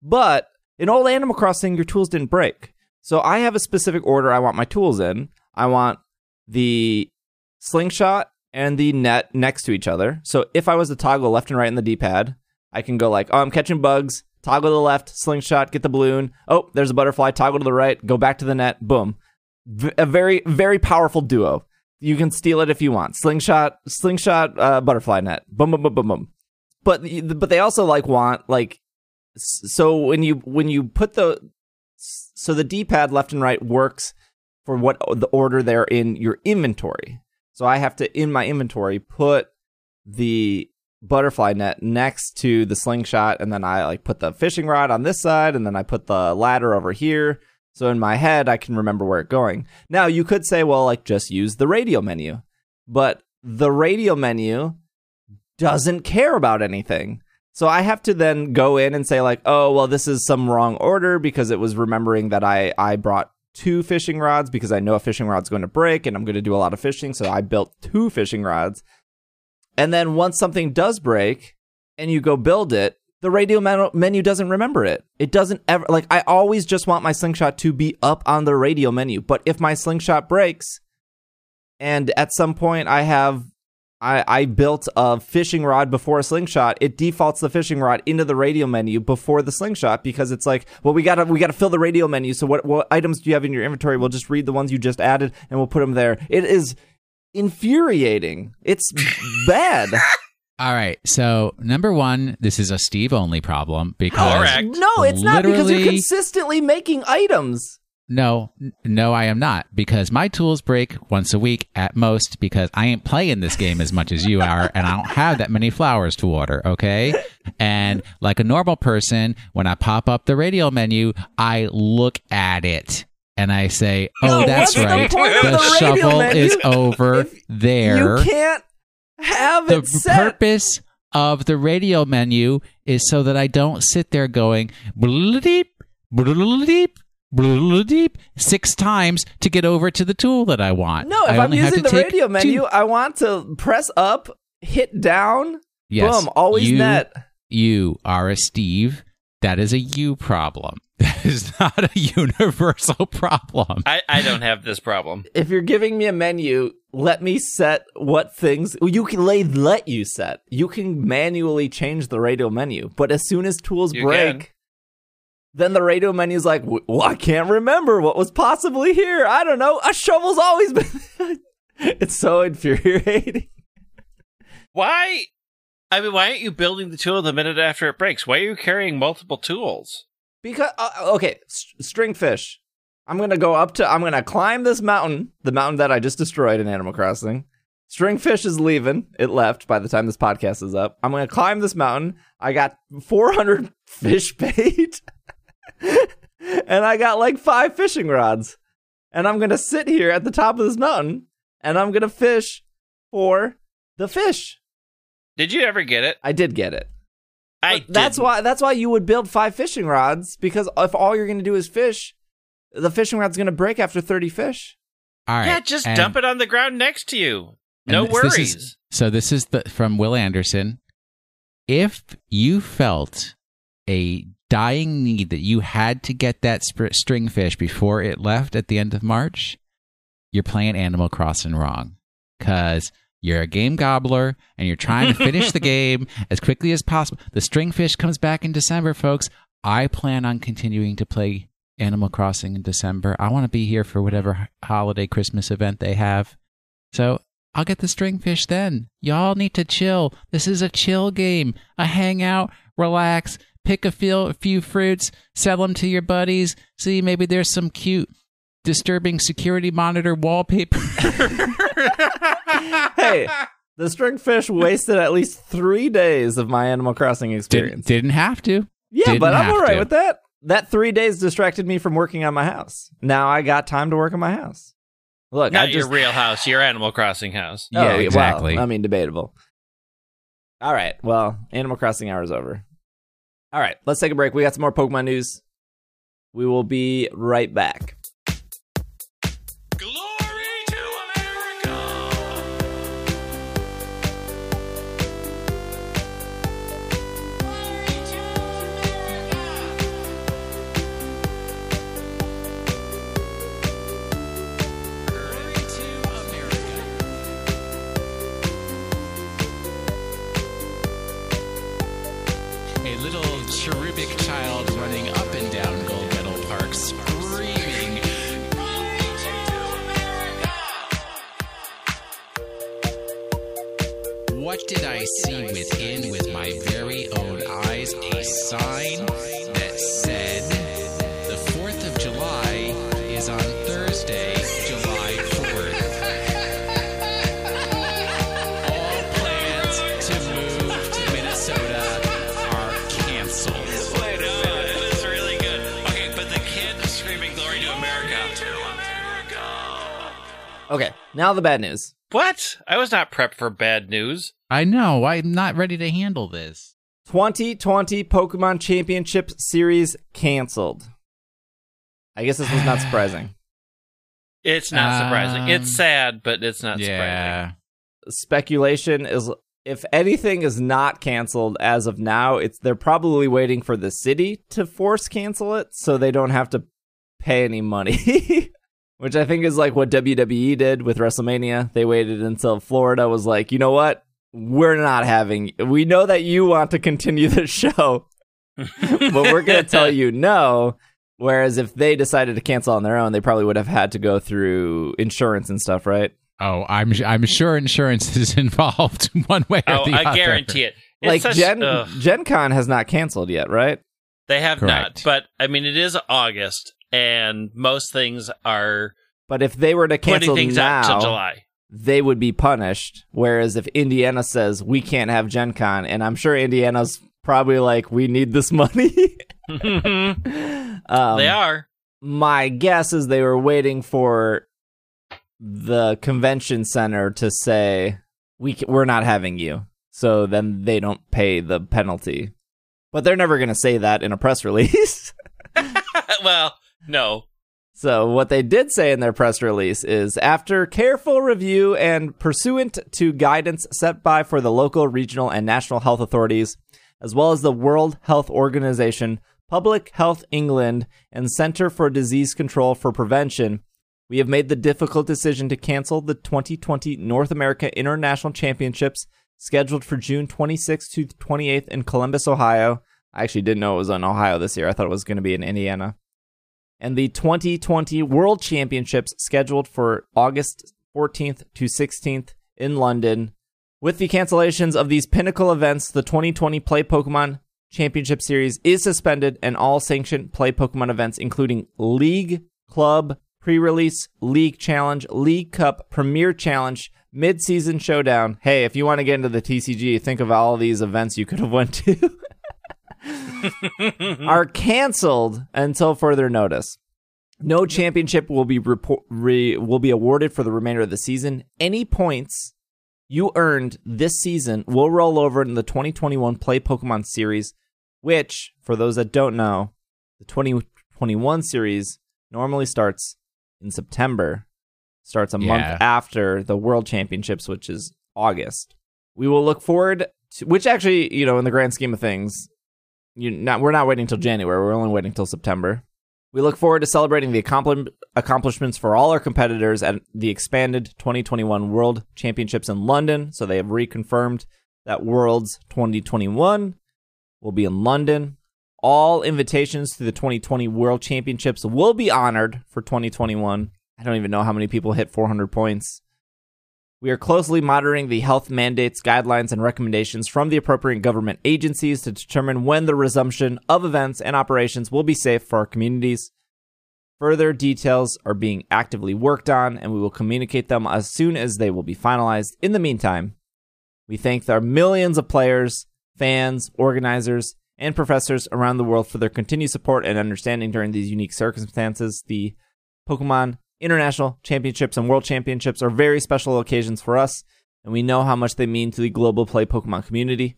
[SPEAKER 1] But in old Animal Crossing, your tools didn't break. So I have a specific order I want my tools in. I want the slingshot and the net next to each other. So if I was to toggle left and right in the D-pad, I can go like, oh, I'm catching bugs. Toggle to the left, slingshot, get the balloon. Oh, there's a butterfly. Toggle to the right, go back to the net. Boom. A very, very powerful duo. You can steal it if you want. Slingshot, slingshot, uh, butterfly net. Boom, boom, boom, boom, boom. But but they also like want like so when you when you put the so the D-pad left and right works for what the order they're in your inventory. So I have to in my inventory put the butterfly net next to the slingshot and then I like put the fishing rod on this side and then I put the ladder over here. So in my head I can remember where it's going. Now you could say well like just use the radio menu. But the radio menu doesn't care about anything. So I have to then go in and say like, "Oh, well this is some wrong order because it was remembering that I I brought two fishing rods because I know a fishing rod's going to break and I'm going to do a lot of fishing, so I built two fishing rods." And then once something does break and you go build it, the radio menu doesn't remember it. It doesn't ever like I always just want my slingshot to be up on the radio menu. But if my slingshot breaks and at some point I have I, I built a fishing rod before a slingshot. It defaults the fishing rod into the radio menu before the slingshot because it's like, well, we gotta we gotta fill the radio menu. So what what items do you have in your inventory? We'll just read the ones you just added and we'll put them there. It is infuriating. It's bad.
[SPEAKER 2] All right. So number one, this is a Steve only problem because
[SPEAKER 3] Correct.
[SPEAKER 1] No, it's not because you're consistently making items.
[SPEAKER 2] no, no, I am not because my tools break once a week at most because I ain't playing this game as much as you are and I don't have that many flowers to water. Okay. And like a normal person, when I pop up the radio menu, I look at it. And I say, "Oh,
[SPEAKER 1] No,
[SPEAKER 2] that's
[SPEAKER 1] what's the
[SPEAKER 2] right. The,
[SPEAKER 1] the
[SPEAKER 2] shovel
[SPEAKER 1] menu
[SPEAKER 2] is over there."
[SPEAKER 1] You can't have
[SPEAKER 2] the
[SPEAKER 1] it set.
[SPEAKER 2] purpose of the radio menu is so that I don't sit there going deep, deep, deep six times to get over to the tool that I want.
[SPEAKER 1] no, if
[SPEAKER 2] I
[SPEAKER 1] I'm using the radio menu,
[SPEAKER 2] two-
[SPEAKER 1] I want to press up, hit down,
[SPEAKER 2] yes,
[SPEAKER 1] boom, always
[SPEAKER 2] you,
[SPEAKER 1] net.
[SPEAKER 2] You are a Steve. That is a you problem. That is not a universal problem.
[SPEAKER 3] I, I don't have this problem.
[SPEAKER 1] If you're giving me a menu, let me set what things you can lay let you set. You can manually change the radio menu, but as soon as tools
[SPEAKER 3] You
[SPEAKER 1] break,
[SPEAKER 3] can.
[SPEAKER 1] then the radio menu's like, well, I can't remember what was possibly here. I don't know. A shovel's always been. it's so infuriating.
[SPEAKER 3] Why? I mean, why aren't you building the tool the minute after it breaks? Why are you carrying multiple tools?
[SPEAKER 1] Because uh, okay, st- stringfish. I'm gonna go up to. I'm gonna climb this mountain, the mountain that I just destroyed in Animal Crossing. Stringfish is leaving. It left by the time this podcast is up. I'm gonna climb this mountain. I got 400 fish bait, and I got like five fishing rods. And I'm gonna sit here at the top of this mountain, and I'm gonna fish for the fish.
[SPEAKER 3] Did you ever get it?
[SPEAKER 1] I did get it.
[SPEAKER 3] I
[SPEAKER 1] that's
[SPEAKER 3] didn't.
[SPEAKER 1] why that's why you would build five fishing rods because if all you're going to do is fish, the fishing rod's going to break after 30 fish.
[SPEAKER 2] All right.
[SPEAKER 3] Yeah, just
[SPEAKER 2] and-
[SPEAKER 3] dump it on the ground next to you. No
[SPEAKER 2] this- this
[SPEAKER 3] worries.
[SPEAKER 2] is- so this is the from Will Anderson. If you felt a dying need that you had to get that sp- string fish before it left at the end of March, you're playing Animal Crossing wrong. Because you're a game gobbler and you're trying to finish the game as quickly as possible. The string fish comes back in December, folks. I plan on continuing to play Animal Crossing in December. I want to be here for whatever holiday Christmas event they have. So I'll get the stringfish then. Y'all need to chill. This is a chill game. A hangout, relax, pick a few, a few fruits, sell them to your buddies. See, maybe there's some cute, disturbing security monitor wallpaper.
[SPEAKER 1] Hey, the stringfish wasted at least three days of my Animal Crossing
[SPEAKER 2] didn't,
[SPEAKER 1] experience.
[SPEAKER 2] didn't have to.
[SPEAKER 1] yeah,
[SPEAKER 2] didn't
[SPEAKER 1] but I'm all right
[SPEAKER 2] to.
[SPEAKER 1] with that. That three days distracted me from working on my house. Now I got time to work on my house. Look,
[SPEAKER 3] Not
[SPEAKER 1] I just
[SPEAKER 3] your real house, your Animal Crossing house.
[SPEAKER 1] Oh,
[SPEAKER 2] yeah,
[SPEAKER 1] well,
[SPEAKER 2] exactly.
[SPEAKER 1] I mean, debatable. All right. Well, Animal Crossing hour is over. All right. Let's take a break. We got some more Pokemon news. We will be right back.
[SPEAKER 2] did I see within with my very own eyes a sign that said, The 4th of July is on Thursday, July 4th. All plans to move to Minnesota are canceled. Right on. It was really good.
[SPEAKER 1] Okay, but the kid screaming. Glory to America. Okay, now the bad news.
[SPEAKER 3] What? I was not prepped for bad news.
[SPEAKER 2] I know. I'm not ready to handle this.
[SPEAKER 1] 2020 Pokemon Championship Series canceled. I guess this was not surprising.
[SPEAKER 3] It's not surprising.
[SPEAKER 2] Um,
[SPEAKER 3] It's sad, but it's not surprising.
[SPEAKER 2] yeah.
[SPEAKER 1] Speculation is if anything is not canceled as of now, it's they're probably waiting for the city to force cancel it so they don't have to pay any money. Which I think is like what WWE did with WrestleMania. They waited until Florida was like, "You know what? We're not having we know that you want to continue the show, but we're going to tell you no." Whereas if they decided to cancel on their own, they probably would have had to go through insurance and stuff, right?
[SPEAKER 2] Oh, I'm I'm sure insurance is involved one way or
[SPEAKER 3] Oh,
[SPEAKER 2] the
[SPEAKER 3] I
[SPEAKER 2] other.
[SPEAKER 3] I guarantee it. It's
[SPEAKER 1] like
[SPEAKER 3] such-
[SPEAKER 1] Gen
[SPEAKER 3] ugh.
[SPEAKER 1] Gen Con has not canceled yet, right?
[SPEAKER 3] they have not. But I mean, it is August, and most things are
[SPEAKER 1] But if they were to
[SPEAKER 3] putting
[SPEAKER 1] cancel
[SPEAKER 3] things out
[SPEAKER 1] now,
[SPEAKER 3] July.
[SPEAKER 1] they would be punished. Whereas if Indiana says we can't have Gen Con, and I'm sure Indiana's probably like, we need this money.
[SPEAKER 3] they
[SPEAKER 1] um,
[SPEAKER 3] are.
[SPEAKER 1] My guess is they were waiting for the convention center to say we c- we're not having you, so then they don't pay the penalty. But they're never going to say that in a press release.
[SPEAKER 3] well, no.
[SPEAKER 1] So, what they did say in their press release is after careful review and pursuant to guidance set by for the local, regional, and national health authorities, as well as the World Health Organization, Public Health England, and Center for Disease Control for Prevention, we have made the difficult decision to cancel the 2020 North America International Championships scheduled for June 26th to 28th in Columbus, Ohio. I actually didn't know it was in Ohio this year. I thought it was going to be in Indiana and the 2020 World Championships scheduled for August 14th to 16th in London. With the cancellations of these pinnacle events, the 2020 Play Pokemon Championship Series is suspended, and all sanctioned Play Pokemon events, including League, Club, Pre Release, League Challenge, League Cup, Premier Challenge, Mid Season Showdown. Hey, if you want to get into the TCG, think of all these events you could have went to. are canceled until further notice. No championship will be report, re, will be awarded for the remainder of the season. Any points you earned this season will roll over in the 2021 Play Pokemon series, which, for those that don't know, the 2021 series normally starts in September, starts a
[SPEAKER 2] Yeah.
[SPEAKER 1] month after the World Championships, which is August. We will look forward to, which actually, you know, in the grand scheme of things, you not we're not waiting until January. We're only waiting till September. We look forward to celebrating the accompli- accomplishments for all our competitors at the expanded 2021 World Championships in London. So they have reconfirmed that Worlds 2021 will be in London. All invitations to the 2020 World Championships will be honored for 2021. I don't even know how many people hit 400 points. We are closely monitoring the health mandates, guidelines, and recommendations from the appropriate government agencies to determine when the resumption of events and operations will be safe for our communities. Further details are being actively worked on, and we will communicate them as soon as they will be finalized. In the meantime, we thank our millions of players, fans, organizers, and professors around the world for their continued support and understanding during these unique circumstances. The Pokemon International Championships and World Championships are very special occasions for us, and we know how much they mean to the global play Pokemon community.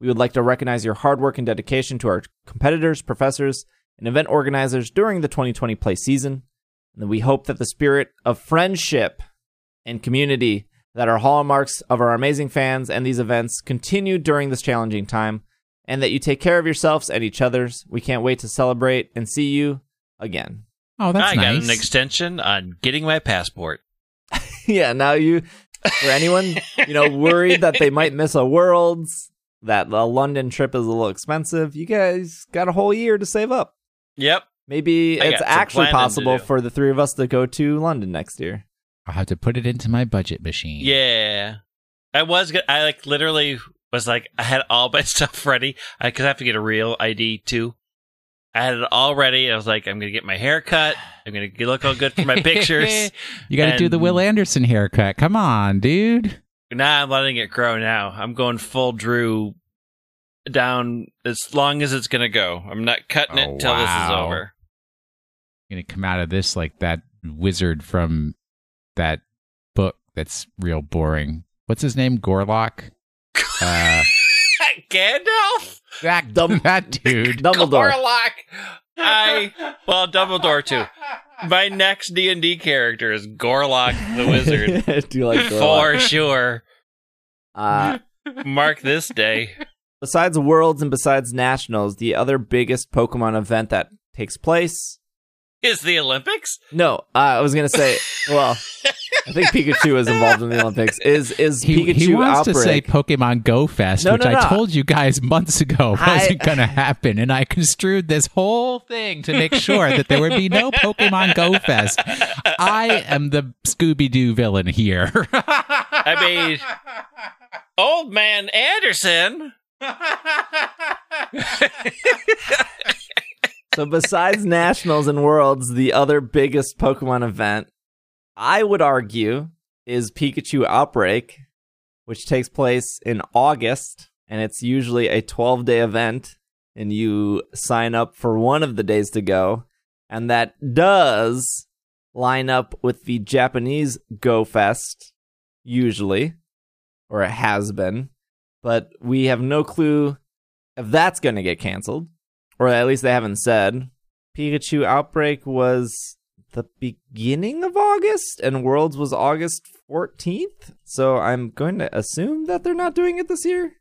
[SPEAKER 1] We would like to recognize your hard work and dedication to our competitors, professors, and event organizers during the 2020 play season. And we hope that the spirit of friendship and community that are hallmarks of our amazing fans and these events continue during this challenging time, and that you take care of yourselves and each other's. We can't wait to celebrate and see you again.
[SPEAKER 2] Oh, that's
[SPEAKER 3] I
[SPEAKER 2] nice.
[SPEAKER 3] got an extension on getting my passport.
[SPEAKER 1] yeah, now you, for anyone, you know, worried that they might miss a Worlds, that the London trip is a little expensive, you guys got a whole year to save up.
[SPEAKER 3] Yep.
[SPEAKER 1] Maybe
[SPEAKER 3] I
[SPEAKER 1] it's
[SPEAKER 3] got some
[SPEAKER 1] actually possible for the three of us to go to London next year.
[SPEAKER 2] I'll have to put it into my budget machine.
[SPEAKER 3] Yeah. I was good. I like literally was like, I had all my stuff ready. I could have to get a real ID too. I had it all ready. I was like, I'm going to get my hair cut. I'm going to look all good for my pictures.
[SPEAKER 2] you got to do the Will Anderson haircut. Come on, dude.
[SPEAKER 3] Nah, I'm letting it grow now. I'm going full Drew down as long as it's going to go. I'm not cutting it
[SPEAKER 2] Oh,
[SPEAKER 3] until this is over.
[SPEAKER 2] You're gonna come out of this like that wizard from that book that's real boring. What's his name? Gorlock. Uh,
[SPEAKER 3] Gandalf?
[SPEAKER 2] That,
[SPEAKER 1] Dum-
[SPEAKER 2] that dude.
[SPEAKER 1] Dumbledore.
[SPEAKER 3] Gorlock. I well, Dumbledore too. My next D and D character is Gorlock the Wizard
[SPEAKER 1] Do you like
[SPEAKER 3] for sure.
[SPEAKER 1] Uh,
[SPEAKER 3] Mark this day.
[SPEAKER 1] besides Worlds and besides Nationals, the other biggest Pokemon event that takes place.
[SPEAKER 3] Is the Olympics?
[SPEAKER 1] No, uh, I was gonna say. Well, I think Pikachu is involved in the Olympics. Is is
[SPEAKER 2] He,
[SPEAKER 1] Pikachu
[SPEAKER 2] he wants
[SPEAKER 1] outbreak?
[SPEAKER 2] to say Pokemon Go Fest,
[SPEAKER 1] No,
[SPEAKER 2] which
[SPEAKER 1] no,
[SPEAKER 2] I told you guys months ago
[SPEAKER 1] I-
[SPEAKER 2] wasn't going to happen, and I construed this whole thing to make sure that there would be no Pokemon Go Fest. I am the Scooby Doo villain here.
[SPEAKER 3] I mean, old man Anderson.
[SPEAKER 1] So besides Nationals and Worlds, the other biggest Pokemon event, I would argue, is Pikachu Outbreak, which takes place in August, and it's usually a 12-day event, and you sign up for one of the days to go, and that does line up with the Japanese Go Fest, usually, or it has been, but we have no clue if that's going to get canceled or at least they haven't said. Pikachu Outbreak was the beginning of August, and Worlds was August 14th. So I'm going to assume that they're not doing it this year.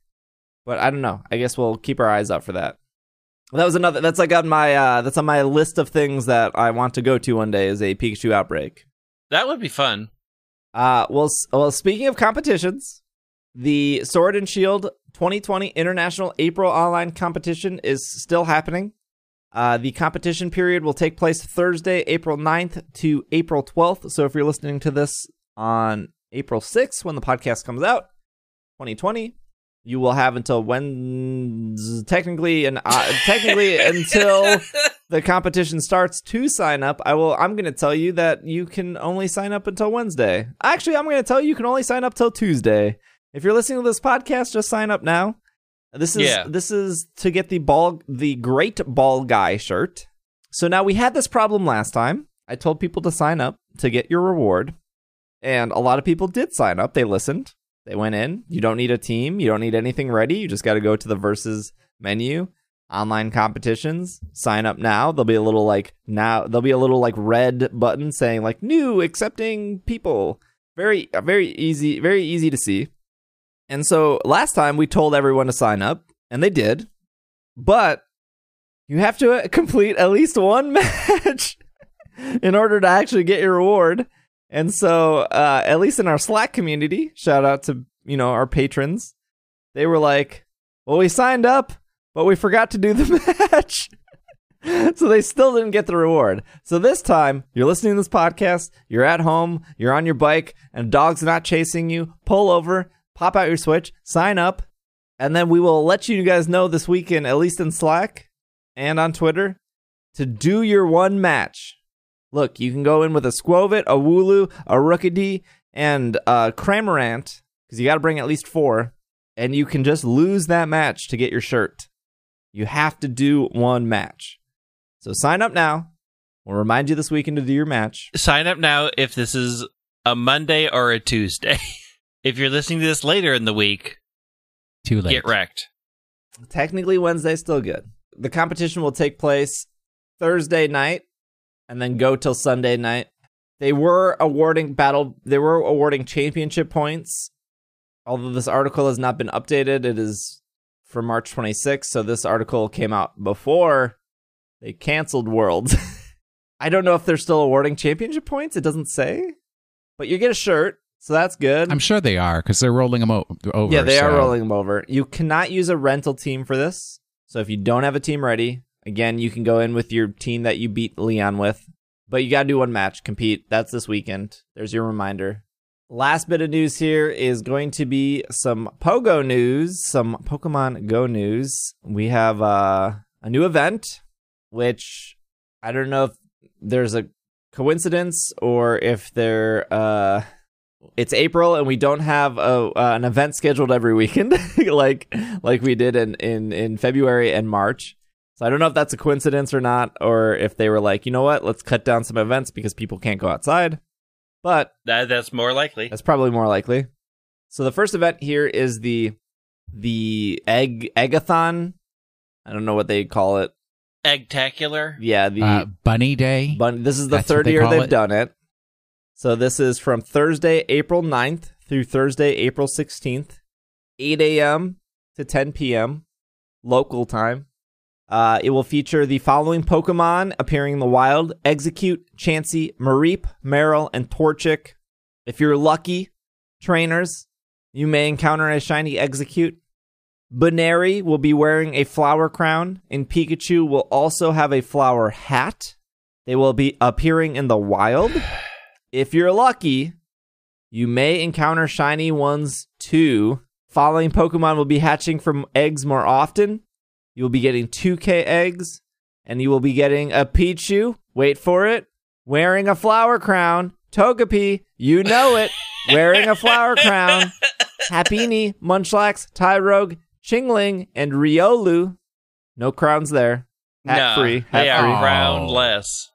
[SPEAKER 1] But I don't know. I guess we'll keep our eyes out for that. That was another. That's like on my. Uh, that's on my list of things that I want to go to one day. Is a Pikachu Outbreak.
[SPEAKER 3] That would be fun.
[SPEAKER 1] Uh, well, well. Speaking of competitions, the Sword and Shield 2020 International April Online Competition is still happening. Uh, the competition period will take place Thursday, April 9th to April 12th. So if you're listening to this on April 6th when the podcast comes out, 2020, you will have until when technically and uh, technically until the competition starts to sign up. I will. I'm going to tell you that you can only sign up until Wednesday. Actually, I'm going to tell you you can only sign up till Tuesday. If you're listening to this podcast, just sign up now. This is
[SPEAKER 3] Yeah.
[SPEAKER 1] this is to get the ball the great ball guy shirt. So now we had this problem last time. I told people to sign up to get your reward, and a lot of people did sign up. They listened. They went in. You don't need a team. You don't need anything ready. You just got to go to the versus menu, online competitions, sign up now. There'll be a little like now there'll be a little like red button saying like new accepting people. Very very easy, very easy to see. And so last time we told everyone to sign up, and they did. But you have to uh, complete at least one match in order to actually get your reward. And so, uh, at least in our Slack community, shout out to you know our patrons, they were like, "Well, we signed up, but we forgot to do the match." so they still didn't get the reward. So this time, you're listening to this podcast, you're at home, you're on your bike, and dog's not chasing you. Pull over, pop out your Switch, sign up, and then we will let you guys know this weekend, at least in Slack and on Twitter, to do your one match. Look, you can go in with a Skwovet, a Wooloo, a Rookidee, and a Cramorant, because you got to bring at least four, and you can just lose that match to get your shirt. You have to do one match. So sign up now. We'll remind you this weekend to do your match.
[SPEAKER 3] Sign up now if this is a Monday or a Tuesday. if you're listening to this later in the week,
[SPEAKER 2] Too late.
[SPEAKER 3] get wrecked.
[SPEAKER 1] Technically, Wednesday's still good. The competition will take place Thursday night and then go till Sunday night. They were awarding battle. They were awarding championship points. Although this article has not been updated, it is for March 26th. So this article came out before they canceled Worlds. I don't know if they're still awarding championship points. It doesn't say, but you get a shirt, so that's good.
[SPEAKER 2] I'm sure they are because they're rolling them o- over.
[SPEAKER 1] Yeah, they are rolling them over. You cannot use a rental team for this. So if you don't have a team ready, again, you can go in with your team that you beat Leon with. But you got to do one match, compete. That's this weekend. There's your reminder. Last bit of news here is going to be some Pogo news, some Pokemon Go news. We have uh, a new event, which I don't know if there's a coincidence or if they're uh, it's April and we don't have a uh, an event scheduled every weekend like like we did in, in in February and March. So I don't know if that's a coincidence or not, or if they were like, you know what, let's cut down some events because people can't go outside. but
[SPEAKER 3] That that's more likely.
[SPEAKER 1] that's probably more likely. So the first event here is the the egg eggathon. I don't know what they call it.
[SPEAKER 3] Eggtacular.
[SPEAKER 1] Yeah, the
[SPEAKER 2] Uh, Bunny Day.
[SPEAKER 1] Bun- this is the
[SPEAKER 2] That's
[SPEAKER 1] third year they've
[SPEAKER 2] it?
[SPEAKER 1] done it. So this is from Thursday, April 9th through Thursday, April 16th, 8 a.m. to 10 p.m. local time. Uh, it will feature the following Pokemon appearing in the wild Exeggcute, Chansey, Mareep, Marill, and Torchic. If you're lucky, trainers, you may encounter a shiny Exeggcute. Buneary will be wearing a flower crown, and Pikachu will also have a flower hat. They will be appearing in the wild. If you're lucky, you may encounter shiny ones too. Following Pokemon will be hatching from eggs more often. You will be getting 2K eggs, and you will be getting a Pichu. Wait for it. Wearing a flower crown. Togepi, you know it. wearing a flower crown. Happiny, Munchlax, Tyrogue, Chingling, and Riolu. No crowns there. Hat
[SPEAKER 3] no,
[SPEAKER 1] free. Hat
[SPEAKER 3] they
[SPEAKER 1] free.
[SPEAKER 3] are crownless.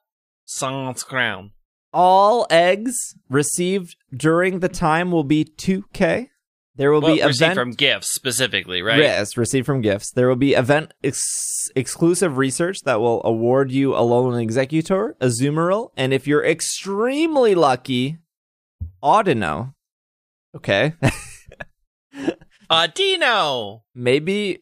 [SPEAKER 3] Sans crown.
[SPEAKER 1] All eggs received during the time will be 2K. There will
[SPEAKER 3] Well,
[SPEAKER 1] be
[SPEAKER 3] received
[SPEAKER 1] event
[SPEAKER 3] from gifts specifically, right?
[SPEAKER 1] Yes, received from gifts. There will be event ex- exclusive research that will award you a Alolan Exeggutor, a Zoomerl, and if you're extremely lucky, Audino. Okay.
[SPEAKER 3] Audino.
[SPEAKER 1] Maybe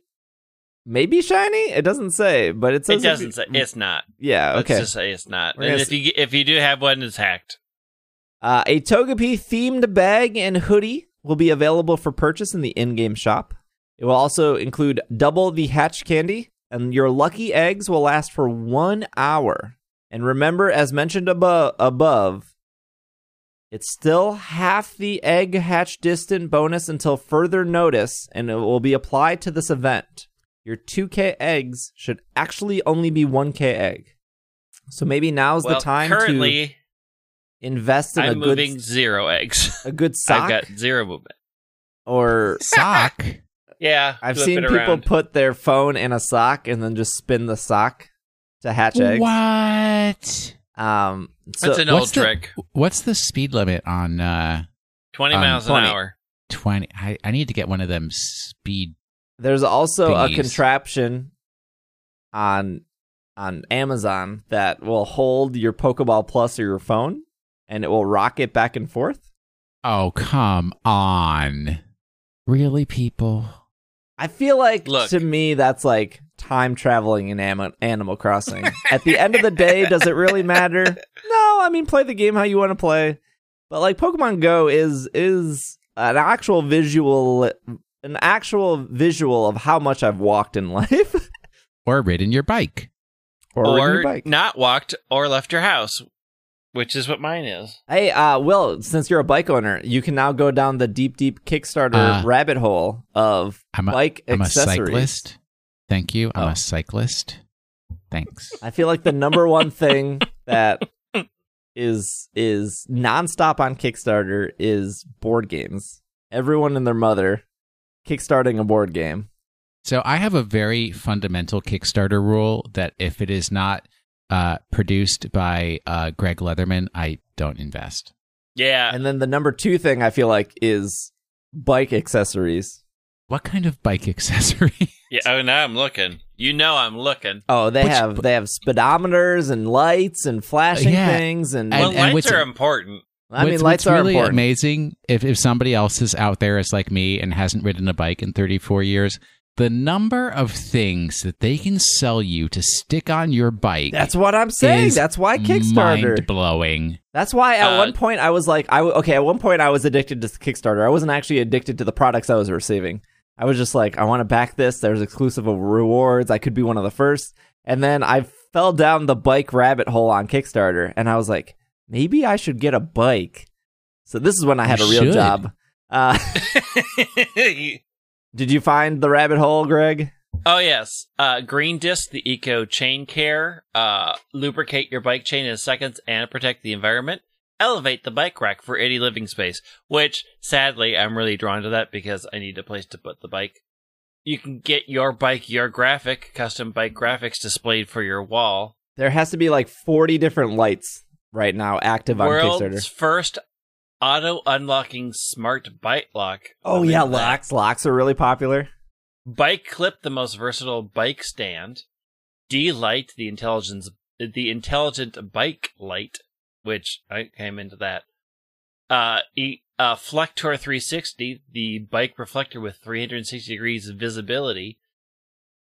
[SPEAKER 1] maybe shiny? It doesn't say, but it says
[SPEAKER 3] It doesn't
[SPEAKER 1] you-
[SPEAKER 3] say it's not.
[SPEAKER 1] Yeah,
[SPEAKER 3] Let's
[SPEAKER 1] okay.
[SPEAKER 3] just say it's not. And if you if you do have one, it's hacked.
[SPEAKER 1] Uh, a Togepi themed bag and hoodie will be available for purchase in the in-game shop. It will also include double the hatch candy, and your lucky eggs will last for one hour. And remember, as mentioned abo- above, it's still half the egg hatch distant bonus until further notice, and it will be applied to this event. Your 2K eggs should actually only be 1K egg. So maybe now's
[SPEAKER 3] well,
[SPEAKER 1] the time to invest in a
[SPEAKER 3] I'm
[SPEAKER 1] good
[SPEAKER 3] moving zero eggs.
[SPEAKER 1] a good sock
[SPEAKER 3] I've got zero movement.
[SPEAKER 1] or
[SPEAKER 2] Sock.
[SPEAKER 3] Yeah,
[SPEAKER 1] I've seen people
[SPEAKER 3] around.
[SPEAKER 1] put their phone in a sock and then just spin the sock to hatch eggs.
[SPEAKER 2] What?
[SPEAKER 1] Um, so
[SPEAKER 3] That's an old
[SPEAKER 2] what's the-
[SPEAKER 3] trick.
[SPEAKER 2] What's the speed limit on uh,
[SPEAKER 3] Twenty
[SPEAKER 2] um,
[SPEAKER 3] miles
[SPEAKER 1] 20.
[SPEAKER 3] an hour.
[SPEAKER 2] 20? I, I need to get one of them speed.
[SPEAKER 1] There's also a contraption on on Amazon that will hold your Pokeball Plus or your phone, and it will rock it back and forth.
[SPEAKER 2] Oh, come on. Really, people?
[SPEAKER 1] I feel like
[SPEAKER 3] Look.
[SPEAKER 1] to me that's like time traveling in Am- Animal Crossing. At the end of the day, does it really matter? No, I mean play the game how you want to play. But like Pokemon Go is is an actual visual an actual visual of how much I've walked in life
[SPEAKER 2] Or ridden your bike.
[SPEAKER 1] or, ridden
[SPEAKER 3] or
[SPEAKER 1] your bike.
[SPEAKER 3] not walked or left your house, which is what mine is.
[SPEAKER 1] Hey, uh, Will, since you're a bike owner, you can now go down the deep, deep Kickstarter
[SPEAKER 2] Uh,
[SPEAKER 1] rabbit hole of
[SPEAKER 2] I'm a,
[SPEAKER 1] bike
[SPEAKER 2] I'm a
[SPEAKER 1] accessories.
[SPEAKER 2] cyclist. Thank you. I'm
[SPEAKER 1] Oh.
[SPEAKER 2] a cyclist. Thanks.
[SPEAKER 1] I feel like the number one thing that is is nonstop on Kickstarter is board games. Everyone and their mother kickstarting a board game.
[SPEAKER 2] So I have a very fundamental Kickstarter rule that if it is not uh, produced by uh, Greg Leatherman, I don't invest.
[SPEAKER 3] Yeah,
[SPEAKER 1] And then the number two thing I feel like is bike accessories.
[SPEAKER 2] What kind of bike accessory?
[SPEAKER 3] yeah. Oh, now I'm looking. You know, I'm looking.
[SPEAKER 1] Oh, they
[SPEAKER 2] Which-
[SPEAKER 1] have they have speedometers and lights and flashing
[SPEAKER 2] Yeah.
[SPEAKER 1] things and,
[SPEAKER 2] And-
[SPEAKER 3] well,
[SPEAKER 2] and
[SPEAKER 3] lights
[SPEAKER 2] what's-
[SPEAKER 3] are important.
[SPEAKER 1] I mean
[SPEAKER 2] what's,
[SPEAKER 1] lights
[SPEAKER 2] what's
[SPEAKER 1] are
[SPEAKER 2] really
[SPEAKER 1] important.
[SPEAKER 2] amazing if, if somebody else is out there is like me and hasn't ridden a bike in 34 years, the number of things that they can sell you to stick on your bike.
[SPEAKER 1] That's what I'm saying. That's why Kickstarter.
[SPEAKER 2] mind blowing.
[SPEAKER 1] That's why at
[SPEAKER 3] Uh,
[SPEAKER 1] one point I was like, I w- okay. At one point I was addicted to Kickstarter. I wasn't actually addicted to the products I was receiving. I was just like, I want to back this. There's exclusive rewards. I could be one of the first. And then I fell down the bike rabbit hole on Kickstarter, and I was like, maybe I should get a bike. So this is when I had
[SPEAKER 2] You
[SPEAKER 1] a real
[SPEAKER 2] should.
[SPEAKER 1] job. Uh, did you find the rabbit hole, Greg?
[SPEAKER 3] oh yes, uh, Green Disc, the Eco Chain Care, uh, lubricate your bike chain in seconds and protect the environment. Elevate the bike rack for any living space. Which, sadly, I'm really drawn to that because I need a place to put the bike. You can get your bike, your graphic, custom bike graphics displayed for your wall.
[SPEAKER 1] There has to be like 40 different lights right now active on Kickstarter.
[SPEAKER 3] World's first auto unlocking smart bike lock.
[SPEAKER 1] Oh yeah, locks. Locks are really popular.
[SPEAKER 3] Bike clip, the most versatile bike stand. D light, the intelligence, the intelligent bike light, which I came into that. Uh, e, uh, Flector 360, the bike reflector with 360 degrees of visibility.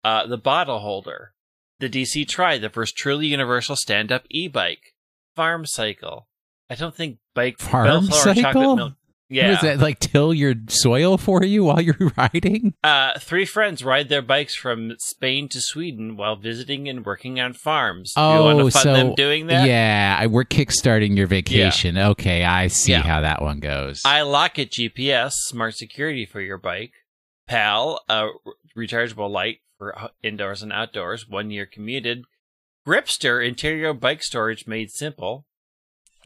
[SPEAKER 3] Uh, the bottle holder. The DC Tri, the first truly universal stand-up e-bike. Farm cycle. I don't think bike
[SPEAKER 2] Farm cycle?
[SPEAKER 3] Yeah.
[SPEAKER 2] What is that like? Till your soil for you while you're riding?
[SPEAKER 3] Uh, three friends ride their bikes from Spain to Sweden while visiting and working on farms. Do you
[SPEAKER 2] Oh,
[SPEAKER 3] want to fund
[SPEAKER 2] so
[SPEAKER 3] them doing that?
[SPEAKER 2] yeah, I, we're kickstarting your vacation. Okay, I see
[SPEAKER 3] Yeah.
[SPEAKER 2] how that one goes.
[SPEAKER 3] I lock it GPS, smart security for your bike. PAL, a rechargeable light for indoors and outdoors, one year commuted. Gripster, interior bike storage made simple.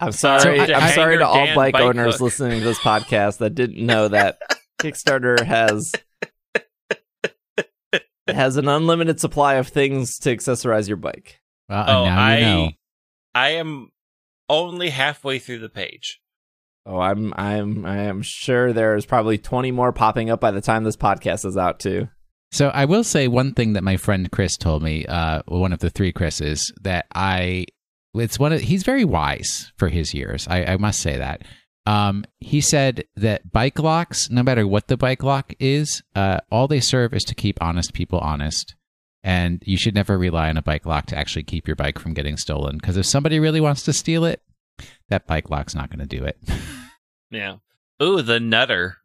[SPEAKER 1] I'm sorry.
[SPEAKER 2] So I-
[SPEAKER 1] I'm sorry to
[SPEAKER 3] Hanger
[SPEAKER 1] all bike
[SPEAKER 3] bike
[SPEAKER 1] owners
[SPEAKER 3] hook.
[SPEAKER 1] listening to this podcast that didn't know that Kickstarter has has an unlimited supply of things to accessorize your bike.
[SPEAKER 2] well,
[SPEAKER 3] oh,
[SPEAKER 2] now
[SPEAKER 3] I,
[SPEAKER 2] you know.
[SPEAKER 3] I am only halfway through the page.
[SPEAKER 1] Oh, I'm I'm I am sure there's probably 20 more popping up by the time this podcast is out too.
[SPEAKER 2] So I will say one thing that my friend Chris told me, uh, one of the three Chris's, that I, it's one of, he's very wise for his years. I, I must say that. Um, he said that bike locks, no matter what the bike lock is, uh, all they serve is to keep honest people honest. And you should never rely on a bike lock to actually keep your bike from getting stolen. Because if somebody really wants to steal it, that bike lock's not going to do it.
[SPEAKER 3] Yeah. Ooh, the Nutter.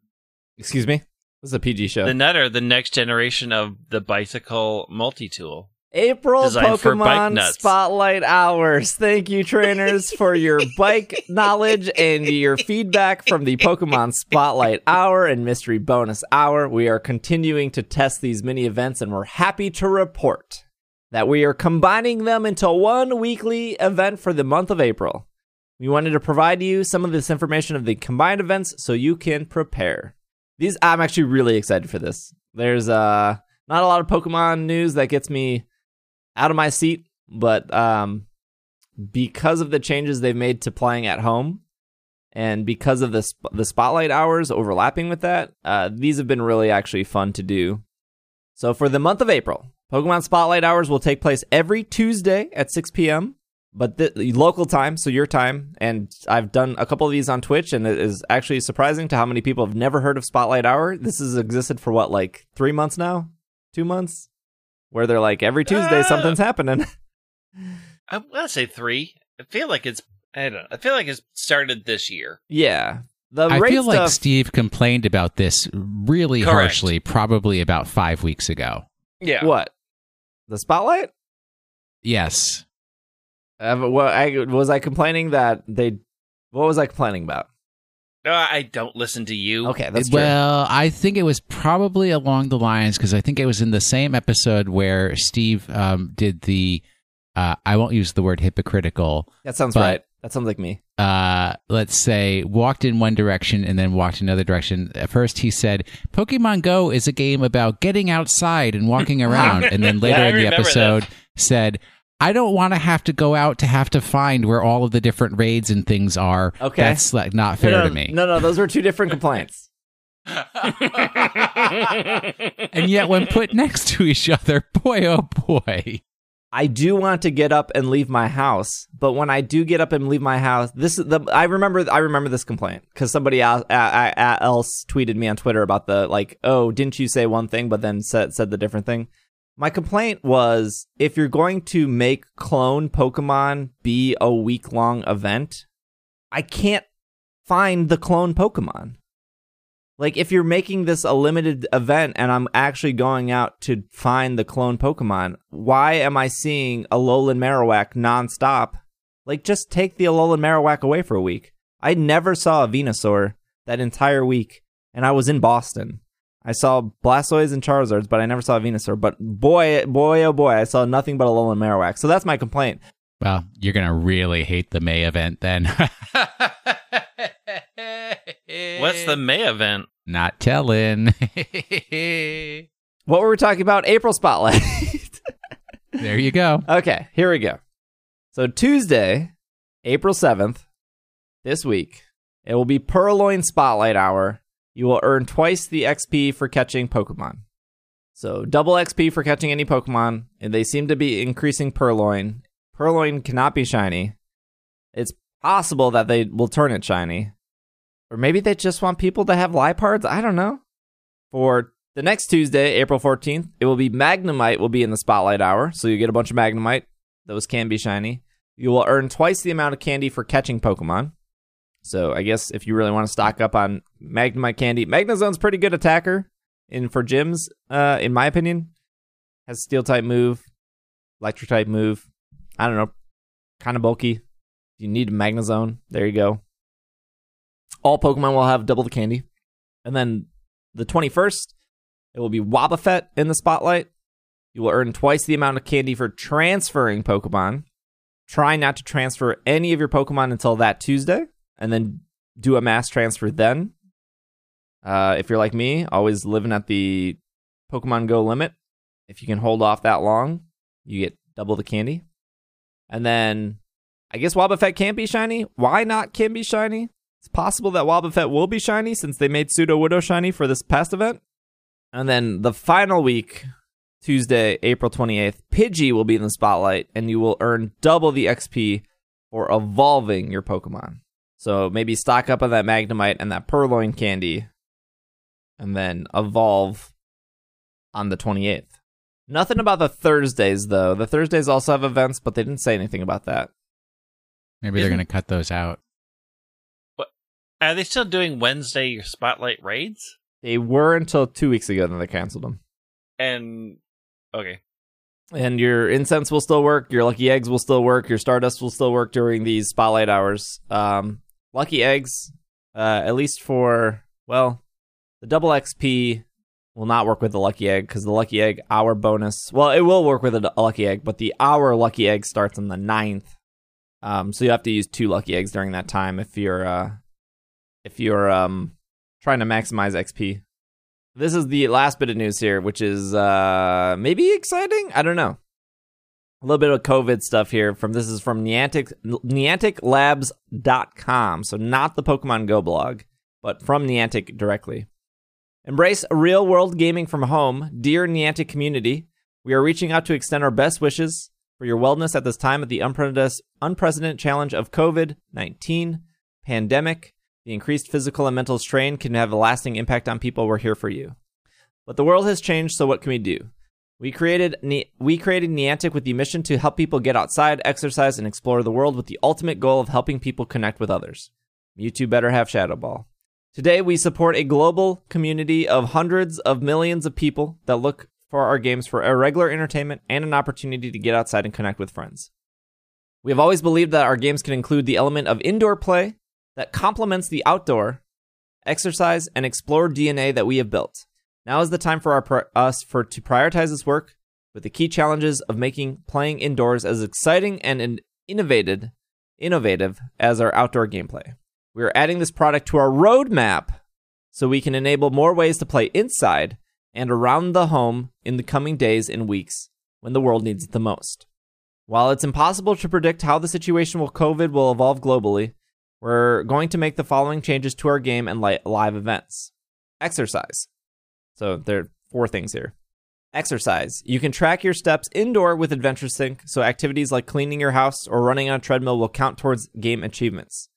[SPEAKER 1] Excuse me. This is a PG show.
[SPEAKER 3] The Nutter, the next generation of the bicycle multi-tool.
[SPEAKER 1] April
[SPEAKER 3] Designed
[SPEAKER 1] Pokemon. Spotlight Hours. Thank you, trainers, for your bike knowledge and your feedback from the Pokemon Spotlight Hour and Mystery Bonus Hour. We are continuing to test these mini events, and we're happy to report that we are combining them into one weekly event for the month of April. We wanted to provide you some of this information of the combined events so you can prepare. These I'm actually really excited for this. There's uh not a lot of Pokemon news that gets me out of my seat, but um, because of the changes they've made to playing at home, and because of the sp- the spotlight hours overlapping with that, uh, these have been really actually fun to do. So for the month of April, Pokemon Spotlight Hours will take place every Tuesday at 6 p.m. But the, the local time, so your time, and I've done a couple of these on Twitch, and it is actually surprising to how many people have never heard of Spotlight Hour. This has existed for what, like three months now, two months, where they're like every Tuesday
[SPEAKER 3] Ah.
[SPEAKER 1] something's happening.
[SPEAKER 3] I'm gonna say three. I feel like it's. I don't know. I feel like it's started this year.
[SPEAKER 1] yeah, the
[SPEAKER 2] I
[SPEAKER 1] rate
[SPEAKER 2] feel like Steve complained about this really
[SPEAKER 3] Correct.
[SPEAKER 2] harshly, probably about five weeks ago.
[SPEAKER 3] Yeah.
[SPEAKER 1] what the spotlight.
[SPEAKER 2] Yes.
[SPEAKER 1] Uh, but what I was I complaining that they. What was I complaining about?
[SPEAKER 3] No, I don't listen to you.
[SPEAKER 1] Okay, that's true.
[SPEAKER 2] well, I think it was probably along the lines because I think it was in the same episode where Steve um, did the. Uh, I won't use the word hypocritical.
[SPEAKER 1] That sounds
[SPEAKER 2] but-
[SPEAKER 1] right. That sounds like me.
[SPEAKER 2] Uh, let's say walked in one direction and then walked in another direction. At first, he said, "Pokemon Go is a game about getting outside and walking around," and then later
[SPEAKER 3] Yeah,
[SPEAKER 2] in the
[SPEAKER 3] remember
[SPEAKER 2] episode said. I don't want to have to go out to have to find where all of the different raids and things are.
[SPEAKER 1] Okay.
[SPEAKER 2] That's like not fair
[SPEAKER 1] no, no,
[SPEAKER 2] to me.
[SPEAKER 1] No, no, those were two different complaints.
[SPEAKER 2] And yet, when put next to each other, boy, oh boy.
[SPEAKER 1] I do want to get up and leave my house, but when I do get up and leave my house, this is the I remember I remember this complaint because somebody else, else tweeted me on Twitter about the like, oh, didn't you say one thing but then said said the different thing. My complaint was if you're going to make clone Pokemon be a week long event, I can't find the clone Pokemon. Like if you're making this a limited event and I'm actually going out to find the clone Pokemon, why am I seeing Alolan Marowak nonstop? Like just take the Alolan Marowak away for a week. I never saw a Venusaur that entire week, and I was in Boston. I saw Blastoise and Charizards, but I never saw a Venusaur. But boy, boy, oh boy, I saw nothing but a Alolan Marowak. So that's my complaint.
[SPEAKER 2] Well, you're going to really hate the May event then.
[SPEAKER 3] What's the May event?
[SPEAKER 2] Not telling.
[SPEAKER 1] What were we talking about? April Spotlight.
[SPEAKER 2] there you go.
[SPEAKER 1] Okay, here we go. So Tuesday, April 7th, this week, It will be Purrloin Spotlight Hour. You will earn twice the XP for catching Pokemon. So double XP for catching any Pokemon, and they seem to be increasing Purrloin. Purrloin cannot be shiny. It's possible that they will turn it shiny. Or maybe they just want people to have Liepards. I don't know. For the next Tuesday, April 14th, it will be Magnemite will be in the Spotlight Hour. So you get a bunch of Magnemite. Those can be shiny. You will earn twice the amount of candy for catching Pokemon. So I guess if you really want to stock up on Magnemite candy, Magnezone's pretty good attacker in for gyms, uh, in my opinion. Has steel type move, electric type move. I don't know, kind of bulky. You need a Magnezone. There you go. All Pokemon will have double the candy. And then the 21st, it will be Wobbuffet in the spotlight. You will earn twice the amount of candy for transferring Pokemon. Try not to transfer any of your Pokemon until that Tuesday, and then do a mass transfer then. Uh, if you're like me, always living at the Pokemon Go limit, if you can hold off that long, you get double the candy. And then I guess Wobbuffet can't be shiny. Why not can be shiny? It's possible that Wobbuffet will be shiny since they made Sudowoodo shiny for this past event. And then the final week, Tuesday, April 28th, Pidgey will be in the spotlight and you will earn double the XP for evolving your Pokemon. So maybe stock up on that Magnemite and that Purrloin candy and then evolve on the 28th. Nothing about the Thursdays though. The Thursdays also have events, but they didn't say anything about that.
[SPEAKER 2] Maybe they're going to cut those out.
[SPEAKER 3] Are they still doing Wednesday spotlight raids?
[SPEAKER 1] They were until two weeks ago, then they canceled them.
[SPEAKER 3] And okay,
[SPEAKER 1] And your incense will still work. Your lucky eggs will still work. Your stardust will still work during these spotlight hours. Um, lucky eggs, uh, at least for well, the double XP will not work with the lucky egg because the lucky egg hour bonus. Well, it will work with a, lucky egg, but the hour lucky egg starts on the 9th. Um, so you have to use two lucky eggs during that time if you're uh, if you're um trying to maximize XP. This is the last bit of news here, which is uh maybe exciting. I don't know. A little bit of COVID stuff here. From this is from Niantic NianticLabs.com. So not the Pokemon Go blog, but from Niantic directly. Embrace real world gaming from home, dear Niantic community. We are reaching out to extend our best wishes for your wellness at this time of the unprecedented, challenge of COVID 19 pandemic. The increased physical and mental strain can have a lasting impact on people. We're here for you. But the world has changed, so what can we do? We created Ni- we created Niantic with the mission to help people get outside, exercise, and explore the world with the ultimate goal of helping people connect with others. You two better have Shadow Ball. Today, we support a global community of hundreds of millions of people that look for our games for a regular entertainment and an opportunity to get outside and connect with friends. We have always believed that our games can include the element of indoor play that complements the outdoor exercise and explore DNA that we have built. Now is the time for our us for to prioritize this work with the key challenges of making playing indoors as exciting and in- innovative innovative as our outdoor gameplay. We are adding this product to our roadmap so we can enable more ways to play inside and around the home in the coming days and weeks when the world needs it the most. While it's impossible to predict how the situation with COVID will evolve globally, we're going to make the following changes to our game and live events. Exercise. So there are four things here. Exercise. You can track your steps indoor with Adventure Sync, so activities like cleaning your house or running on a treadmill will count towards game achievements.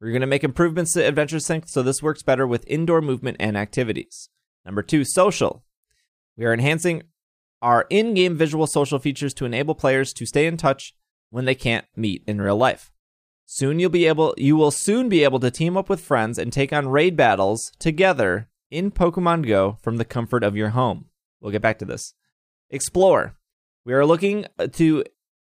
[SPEAKER 1] We're going to make improvements to Adventure Sync so this works better with indoor movement and activities. Number two, social. We are enhancing our in game visual social features to enable players to stay in touch when they can't meet in real life. Soon you'll be able you will soon be able to team up with friends and take on raid battles together in Pokemon Go from the comfort of your home. We'll get back to this. Explore. We are looking uh, to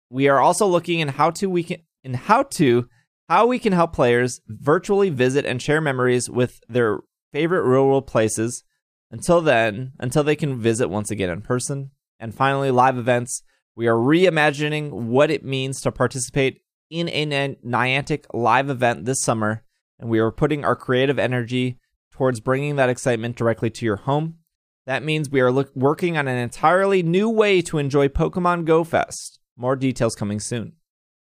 [SPEAKER 1] we are also looking in how to we can in how to how we can help players virtually visit and share memories with their favorite real world places until then until they can visit once again in person. And finally live events. We are reimagining what it means to participate in a Niantic live event this summer, and we are putting our creative energy towards bringing that excitement directly to your home. That means we are look- working on an entirely new way to enjoy Pokemon Go Fest. More details coming soon.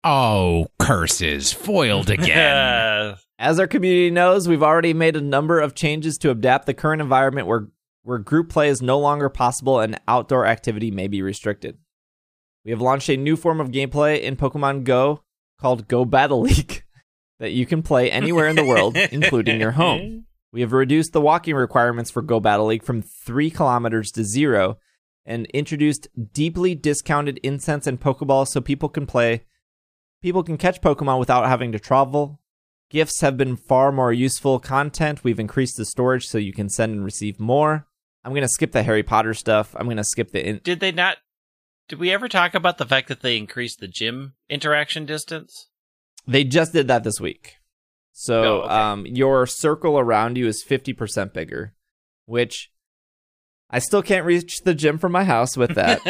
[SPEAKER 2] Oh, curses. Foiled again.
[SPEAKER 1] As our community knows, we've already made a number of changes to adapt the current environment where where group play is no longer possible and outdoor activity may be restricted. We have launched a new form of gameplay in Pokemon Go called Go Battle League that you can play anywhere in the world, including your home. We have reduced the walking requirements for Go Battle League from 3 kilometers to 0 and introduced deeply discounted incense and Pokeballs so people can play people can catch Pokemon without having to travel. Gifts have been far more useful content. We've increased the storage so you can send and receive more. I'm going to skip the Harry Potter stuff. I'm going to skip the in-
[SPEAKER 3] Did they not? Did we ever talk about the fact that they increased the gym interaction distance?
[SPEAKER 1] They just did that this week. So
[SPEAKER 3] Oh, okay.
[SPEAKER 1] um, your circle around you is 50% bigger, which I still can't reach the gym from my house with that.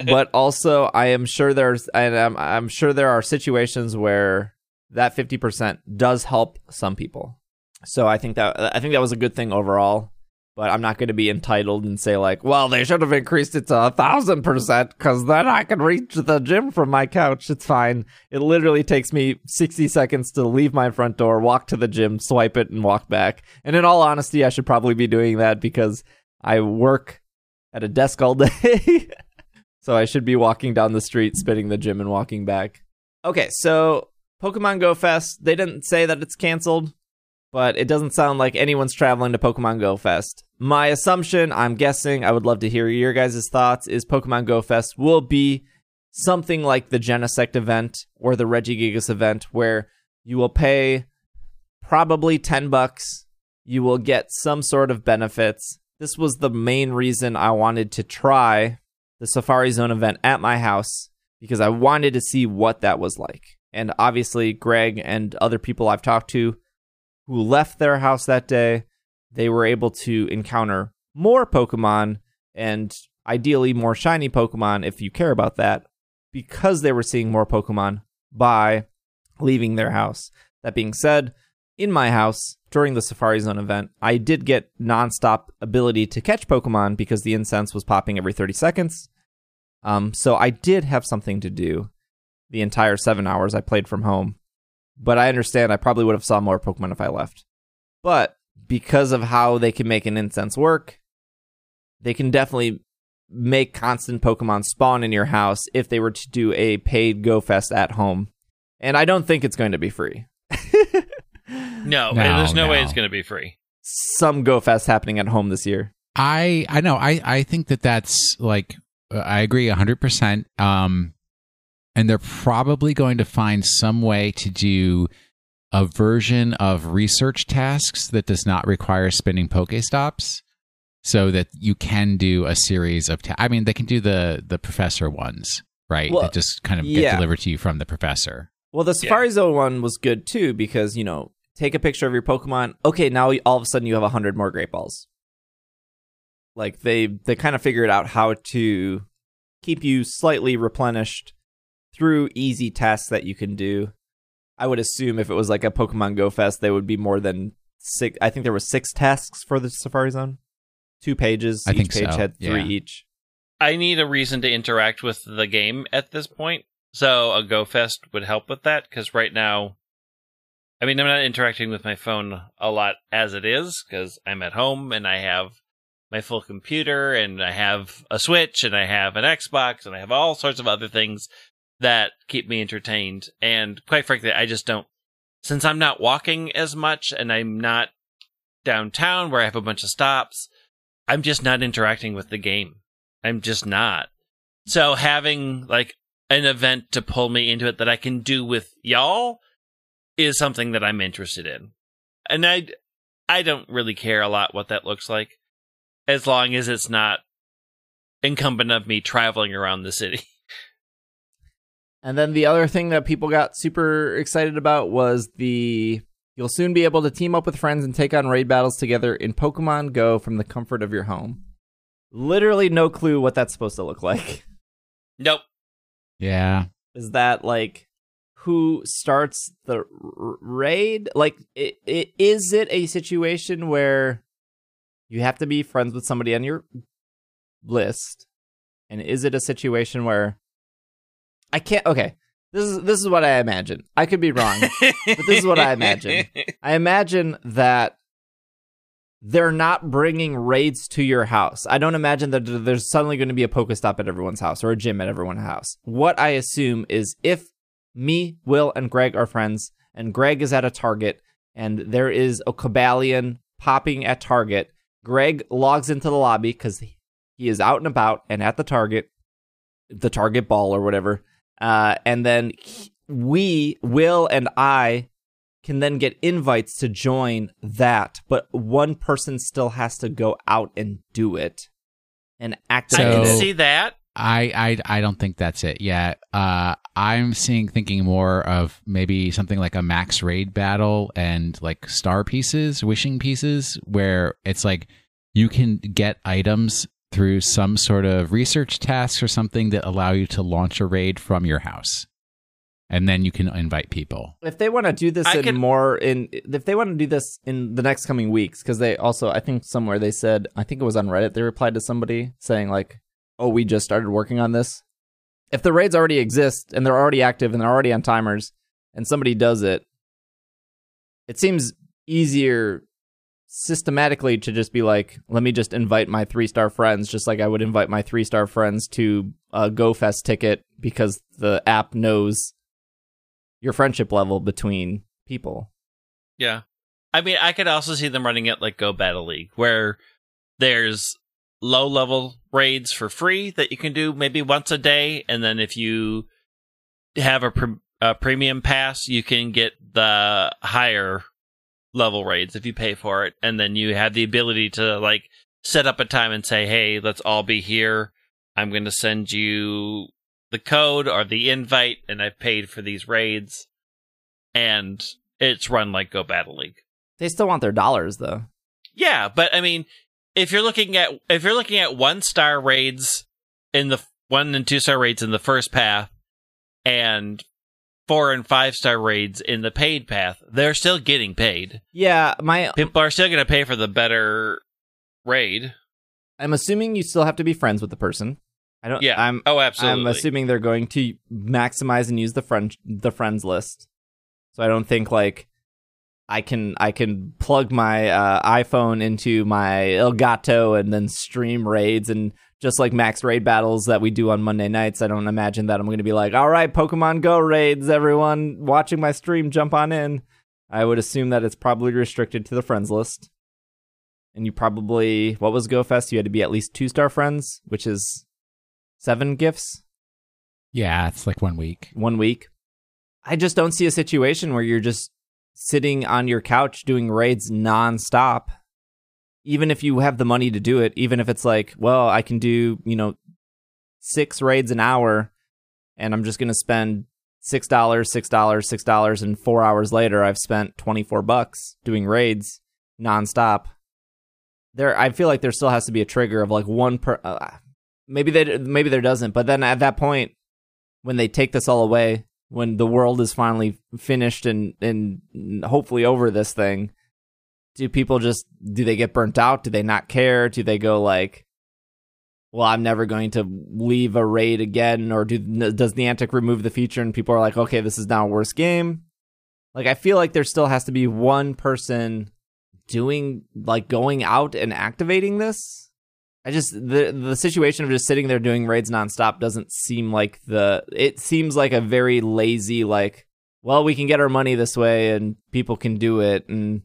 [SPEAKER 1] but also, I am sure there's, and I'm, I'm sure there are situations where that 50% does help some people. So I think that I think that was a good thing overall. But I'm not going to be entitled and say like, well, they should have increased it to a thousand percent because then I can reach the gym from my couch. It's fine. It literally takes me 60 seconds to leave my front door, walk to the gym, swipe it, and walk back. And in all honesty, I should probably be doing that because I work at a desk all day. so I should be walking down the street, spinning the gym, and walking back. Okay, so Pokemon Go Fest, they didn't say that it's canceled, but it doesn't sound like anyone's traveling to Pokemon Go Fest. My assumption, I'm guessing, I would love to hear your guys' thoughts, is Pokemon Go Fest will be something like the Genesect event or the Regigigas event, where you will pay probably 10 bucks. You will get some sort of benefits. This was the main reason I wanted to try the Safari Zone event at my house because I wanted to see what that was like. And obviously, Greg and other people I've talked to who left their house that day, they were able to encounter more Pokemon and ideally more shiny Pokemon if you care about that because they were seeing more Pokemon by leaving their house. That being said, in my house during the Safari Zone event, I did get nonstop ability to catch Pokemon because the incense was popping every 30 seconds. Um, so I did have something to do the entire seven hours I played from home. But I understand I probably would have saw more Pokemon if I left. But because of how they can make an incense work, they can definitely make constant Pokemon spawn in your house if they were to do a paid Go Fest at home. And I don't think it's going to be free.
[SPEAKER 3] No,
[SPEAKER 2] No,
[SPEAKER 3] there's no, way it's going to be free.
[SPEAKER 1] Some Go Fest happening at home this year.
[SPEAKER 2] I I know I I think that that's like uh, I agree hundred percent. Um, and they're probably going to find some way to do a version of research tasks that does not require spinning Pokestops, so that you can do a series of. Ta- I mean, they can do the the professor ones, right?
[SPEAKER 1] Well,
[SPEAKER 2] that just kind of
[SPEAKER 1] yeah.
[SPEAKER 2] get delivered to you from the professor.
[SPEAKER 1] Well, the Safari Zone one was good too because, you know, take a picture of your Pokemon. Okay, now all of a sudden you have 100 more Great Balls. Like they they kind of figured out how to keep you slightly replenished through easy tasks that you can do. I would assume if it was like a Pokemon Go Fest, they would be more than six. I think there was six tasks for the Safari Zone, two pages.
[SPEAKER 2] I
[SPEAKER 1] each
[SPEAKER 2] think
[SPEAKER 1] page
[SPEAKER 2] so,
[SPEAKER 1] had three
[SPEAKER 2] yeah.
[SPEAKER 1] each.
[SPEAKER 3] I need a reason to interact with the game at this point. So a Go Fest would help with that because right now, I mean, I'm not interacting with my phone a lot as it is because I'm at home and I have my full computer and I have a Switch and I have an Xbox and I have all sorts of other things that keep me entertained. And quite frankly, I just don't, since I'm not walking as much and I'm not downtown where I have a bunch of stops, I'm just not interacting with the game. I'm just not. So having like an event to pull me into it that I can do with y'all is something that I'm interested in. And I I don't really care a lot what that looks like as long as it's not incumbent of me traveling around the city.
[SPEAKER 1] And then the other thing that people got super excited about was the you'll soon be able to team up with friends and take on raid battles together in Pokemon Go from the comfort of your home. Literally no clue what that's supposed to look like.
[SPEAKER 3] Nope.
[SPEAKER 2] Yeah,
[SPEAKER 1] Is that like who starts the r- raid? Like i i is it a situation where you have to be friends with somebody on your list? And is it a situation where I can't okay, This is this is what I imagine. I could be wrong, but this is what I imagine. I imagine that they're not bringing raids to your house. I don't imagine that there's suddenly going to be a Pokestop at everyone's house or a gym at everyone's house. What I assume is if me, Will, and Greg are friends, and Greg is at a Target, and there is a Cobalion popping at Target, Greg logs into the lobby because he is out and about and at the Target, the Target ball or whatever. Uh, and then he- we, Will, and I can then get invites to join that, but one person still has to go out and do it and
[SPEAKER 3] I can
[SPEAKER 1] it.
[SPEAKER 3] see that.
[SPEAKER 2] I, I I don't think that's it. yet. uh, I'm seeing thinking more of maybe something like a max raid battle and like star pieces, wishing pieces, where it's like you can get items through some sort of research tasks or something that allow you to launch a raid from your house, and then you can invite people.
[SPEAKER 1] if they want to do this
[SPEAKER 3] I
[SPEAKER 1] in
[SPEAKER 3] can-
[SPEAKER 1] more in if they want to do this in the next coming weeks because they also i think somewhere they said i think it was on reddit they replied to somebody saying like oh we just started working on this if the raids already exist and they're already active and they're already on timers and somebody does it it seems easier systematically to just be like let me just invite my three star friends just like i would invite my three star friends to a gofest ticket because the app knows your friendship level between people.
[SPEAKER 3] Yeah. I mean, I could also see them running it like Go Battle League, where there's low level raids for free that you can do maybe once a day. And then if you have a, pre- a premium pass, you can get the higher level raids if you pay for it. And then you have the ability to like set up a time and say, hey, let's all be here. I'm going to send you the code or the invite, and I've paid for these raids. And it's run like Go Battle League.
[SPEAKER 1] They still want their dollars though.
[SPEAKER 3] Yeah, but I mean, if you're looking at if you're looking at one star raids in the one and two star raids in the first path, and four and five star raids in the paid path, they're still getting paid.
[SPEAKER 1] Yeah, my
[SPEAKER 3] People are still going to pay for the better raid.
[SPEAKER 1] I'm assuming you still have to be friends with the person. I don't
[SPEAKER 3] Yeah.
[SPEAKER 1] I'm
[SPEAKER 3] Oh, absolutely.
[SPEAKER 1] I'm assuming they're going to maximize and use the friend the friends list. So I don't think like I can I can plug my uh, iPhone into my Elgato and then stream raids and just like max raid battles that we do on Monday nights. I don't imagine that I'm going to be like, all right, Pokemon Go raids, everyone watching my stream, jump on in. I would assume that it's probably restricted to the friends list. And you probably what was GoFest? You had to be at least two star friends, which is seven gifts
[SPEAKER 2] Yeah, it's like one week.
[SPEAKER 1] one week. I just don't see a situation where you're just sitting on your couch doing raids nonstop. Even if you have the money to do it, even if it's like, well, I can do, you know, six raids an hour and I'm just going to spend $6, $6, $6, and four hours later, I've spent 24 bucks doing raids nonstop. There, I feel like there still has to be a trigger of like one per, uh, maybe they, maybe there doesn't, but then at that point, when they take this all away, when the world is finally finished and and hopefully over this thing, do people just do they get burnt out? Do they not care? Do they go like, well, I'm never going to leave a raid again, or do does Niantic remove the feature and people are like, okay, this is now a worse game? Like, I feel like there still has to be one person doing like going out and activating this. I just the the situation of just sitting there doing raids nonstop doesn't seem like the. It seems like a very lazy like. Well, we can get our money this way, and people can do it, and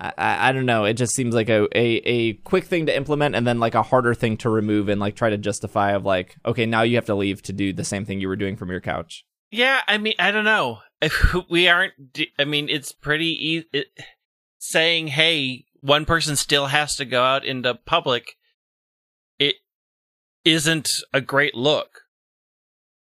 [SPEAKER 1] I, I, don't know. It just seems like a, a a quick thing to implement, and then like a harder thing to remove, and like try to justify of like, okay, now you have to leave to do the same thing you were doing from your couch.
[SPEAKER 3] Yeah, I mean, I don't know. we aren't. I mean, it's pretty e- it, saying, "Hey, one person still has to go out into public." It isn't a great look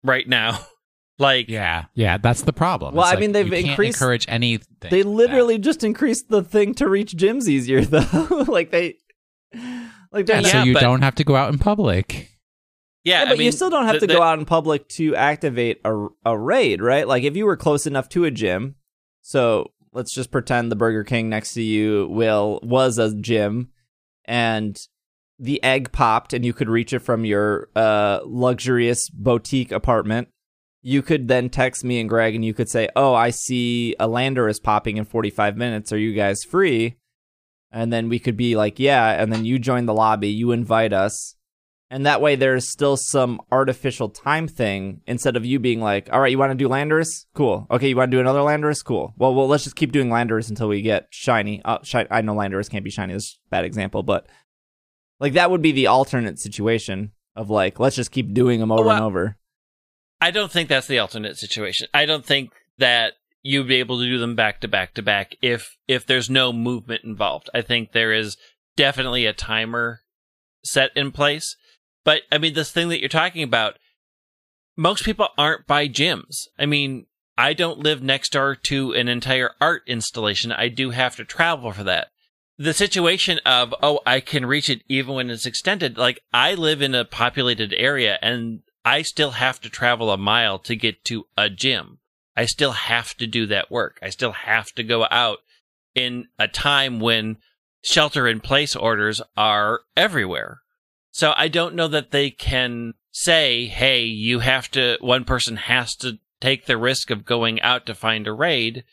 [SPEAKER 3] right now. like,
[SPEAKER 2] Yeah, yeah, that's the problem.
[SPEAKER 1] Well,
[SPEAKER 2] It's
[SPEAKER 1] I
[SPEAKER 2] like
[SPEAKER 1] mean, they've
[SPEAKER 2] you can't
[SPEAKER 1] increased-
[SPEAKER 2] encourage anything.
[SPEAKER 1] They literally just increased the thing to reach gyms easier, though. like they, like they're
[SPEAKER 2] Yeah,
[SPEAKER 1] not-
[SPEAKER 2] so
[SPEAKER 3] Yeah,
[SPEAKER 2] you
[SPEAKER 3] but-
[SPEAKER 2] don't have to go out in public.
[SPEAKER 3] yeah,
[SPEAKER 1] Yeah,
[SPEAKER 3] I
[SPEAKER 1] but
[SPEAKER 3] mean,
[SPEAKER 1] you still don't have
[SPEAKER 3] the-
[SPEAKER 1] to
[SPEAKER 3] the-
[SPEAKER 1] go out in public to activate a, a raid, right? Like if you were close enough to a gym, so let's just pretend the Burger King next to you will was a gym, and the egg popped, and you could reach it from your uh, luxurious boutique apartment. You could then text me and Greg and you could say, "Oh, I see a Landorus is popping in 45 minutes. Are you guys free?" And then we could be like, "Yeah," and then you join the lobby, you invite us. And that way there's still some artificial time thing instead of you being like, "All right, you want to do Landorus? Cool. Okay, you want to do another Landorus? Cool. Well, well, let's just keep doing Landorus until we get shiny. Uh, shi- I know Landorus can't be shiny. This is a bad example, but like that would be the alternate situation of like, let's just keep doing them over
[SPEAKER 3] Well,
[SPEAKER 1] and over.
[SPEAKER 3] I don't think that's the alternate situation. I don't think that you'd be able to do them back to back to back if if there's no movement involved. I think there is definitely a timer set in place. But I mean this thing that you're talking about most people aren't by gyms. I mean, I don't live next door to an entire art installation. I do have to travel for that. The situation of, oh, I can reach it even when it's extended. Like, I live in a populated area and I still have to travel a mile to get to a gym. I still have to do that work. I still have to go out in a time when shelter in place orders are everywhere. So I don't know that they can say, hey, you have to, one person has to take the risk of going out to find a raid.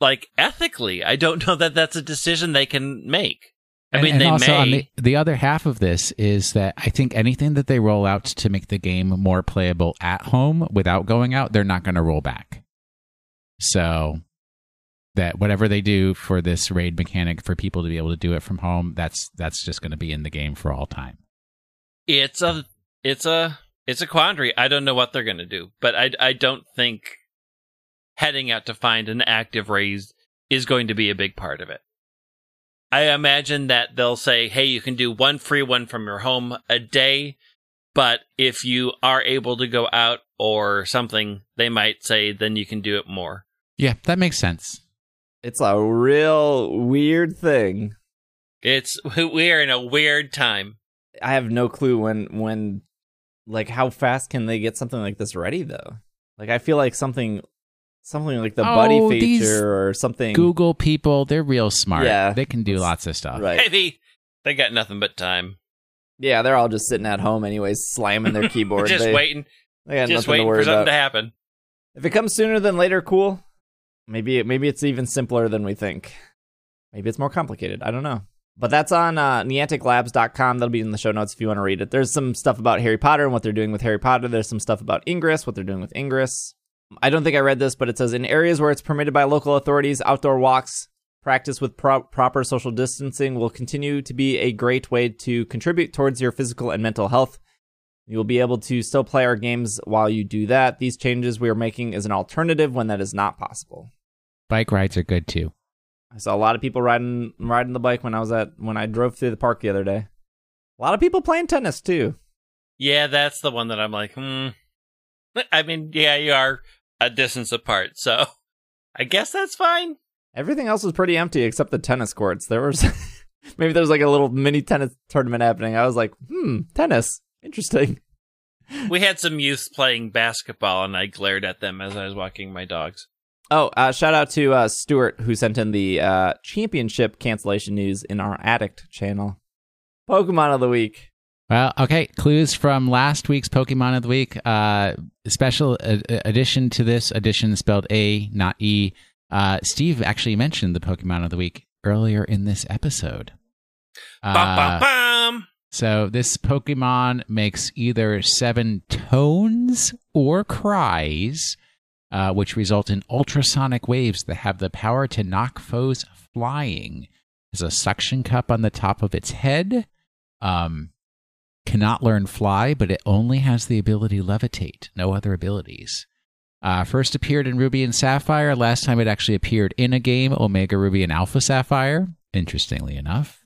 [SPEAKER 3] Like ethically, I don't know that that's a decision they can make. I
[SPEAKER 2] And-
[SPEAKER 3] mean,
[SPEAKER 2] and
[SPEAKER 3] they
[SPEAKER 2] also
[SPEAKER 3] may.
[SPEAKER 2] on the, the other half of this is that I think anything that they roll out to make the game more playable at home without going out, they're not going to roll back. So that whatever they do for this raid mechanic for people to be able to do it from home, that's that's just going to be in the game for all time.
[SPEAKER 3] it's a it's a it's a quandary. I don't know what they're going to do, but I I don't think heading out to find an active raise is going to be a big part of it. I imagine that they'll say, "Hey, you can do one free one from your home a day, but if you are able to go out or something, they might say then you can do it more."
[SPEAKER 2] Yeah, that makes sense.
[SPEAKER 1] It's a real weird thing.
[SPEAKER 3] It's we are in a weird time.
[SPEAKER 1] I have no clue when when like how fast can they get something like this ready though? Like I feel like something something like the buddy
[SPEAKER 2] Oh, these
[SPEAKER 1] feature or something
[SPEAKER 2] Google people, they're real smart.
[SPEAKER 1] Yeah.
[SPEAKER 2] They can do lots of stuff.
[SPEAKER 1] right.
[SPEAKER 3] Maybe they got nothing but time.
[SPEAKER 1] Yeah, they're all just sitting at home anyways, slamming their keyboard.
[SPEAKER 3] just
[SPEAKER 1] they,
[SPEAKER 3] waiting,
[SPEAKER 1] they got
[SPEAKER 3] just
[SPEAKER 1] nothing to
[SPEAKER 3] waiting
[SPEAKER 1] worry
[SPEAKER 3] for something
[SPEAKER 1] about.
[SPEAKER 3] to happen.
[SPEAKER 1] If it comes sooner than later, cool. Maybe maybe it's even simpler than we think. Maybe it's more complicated. I don't know. But that's on uh, NianticLabs.com. That'll be in the show notes if you want to read it. There's some stuff about Harry Potter and what they're doing with Harry Potter. There's some stuff about Ingress, what they're doing with Ingress. I don't think I read this, but it says in areas where it's permitted by local authorities, outdoor walks practice with pro- proper social distancing will continue to be a great way to contribute towards your physical and mental health. You will be able to still play our games while you do that. These changes we are making is an alternative when that is not possible.
[SPEAKER 2] Bike rides are good too.
[SPEAKER 1] I saw a lot of people riding riding the bike when I was at when I drove through the park the other day. A lot of people playing tennis too.
[SPEAKER 3] Yeah, that's the one that I'm like, hmm. I mean, yeah, you are a distance apart, so I guess that's fine.
[SPEAKER 1] Everything else was pretty empty except the tennis courts. There was maybe there was like a little mini tennis tournament happening. I was like, hmm, tennis, interesting.
[SPEAKER 3] We had some youths playing basketball, and I glared at them as I was walking my dogs.
[SPEAKER 1] Oh, uh, shout out to uh, Stuart who sent in the uh, championship cancellation news in our Addict channel. Pokemon of the week.
[SPEAKER 2] Well, okay. Clues from last week's Pokemon of the Week. Uh, special uh, addition to this addition spelled A, not E. Uh, Steve actually mentioned the Pokemon of the Week earlier in this episode.
[SPEAKER 3] Bum,
[SPEAKER 2] Uh,
[SPEAKER 3] bum, bum.
[SPEAKER 2] so this Pokemon makes either seven tones or cries, uh, which result in ultrasonic waves that have the power to knock foes flying. There's a suction cup on the top of its head. Um, cannot learn fly, but it only has the ability levitate. No other abilities. Uh, first appeared in Ruby and Sapphire. Last time it actually appeared in a game, Omega Ruby and Alpha Sapphire. Interestingly enough,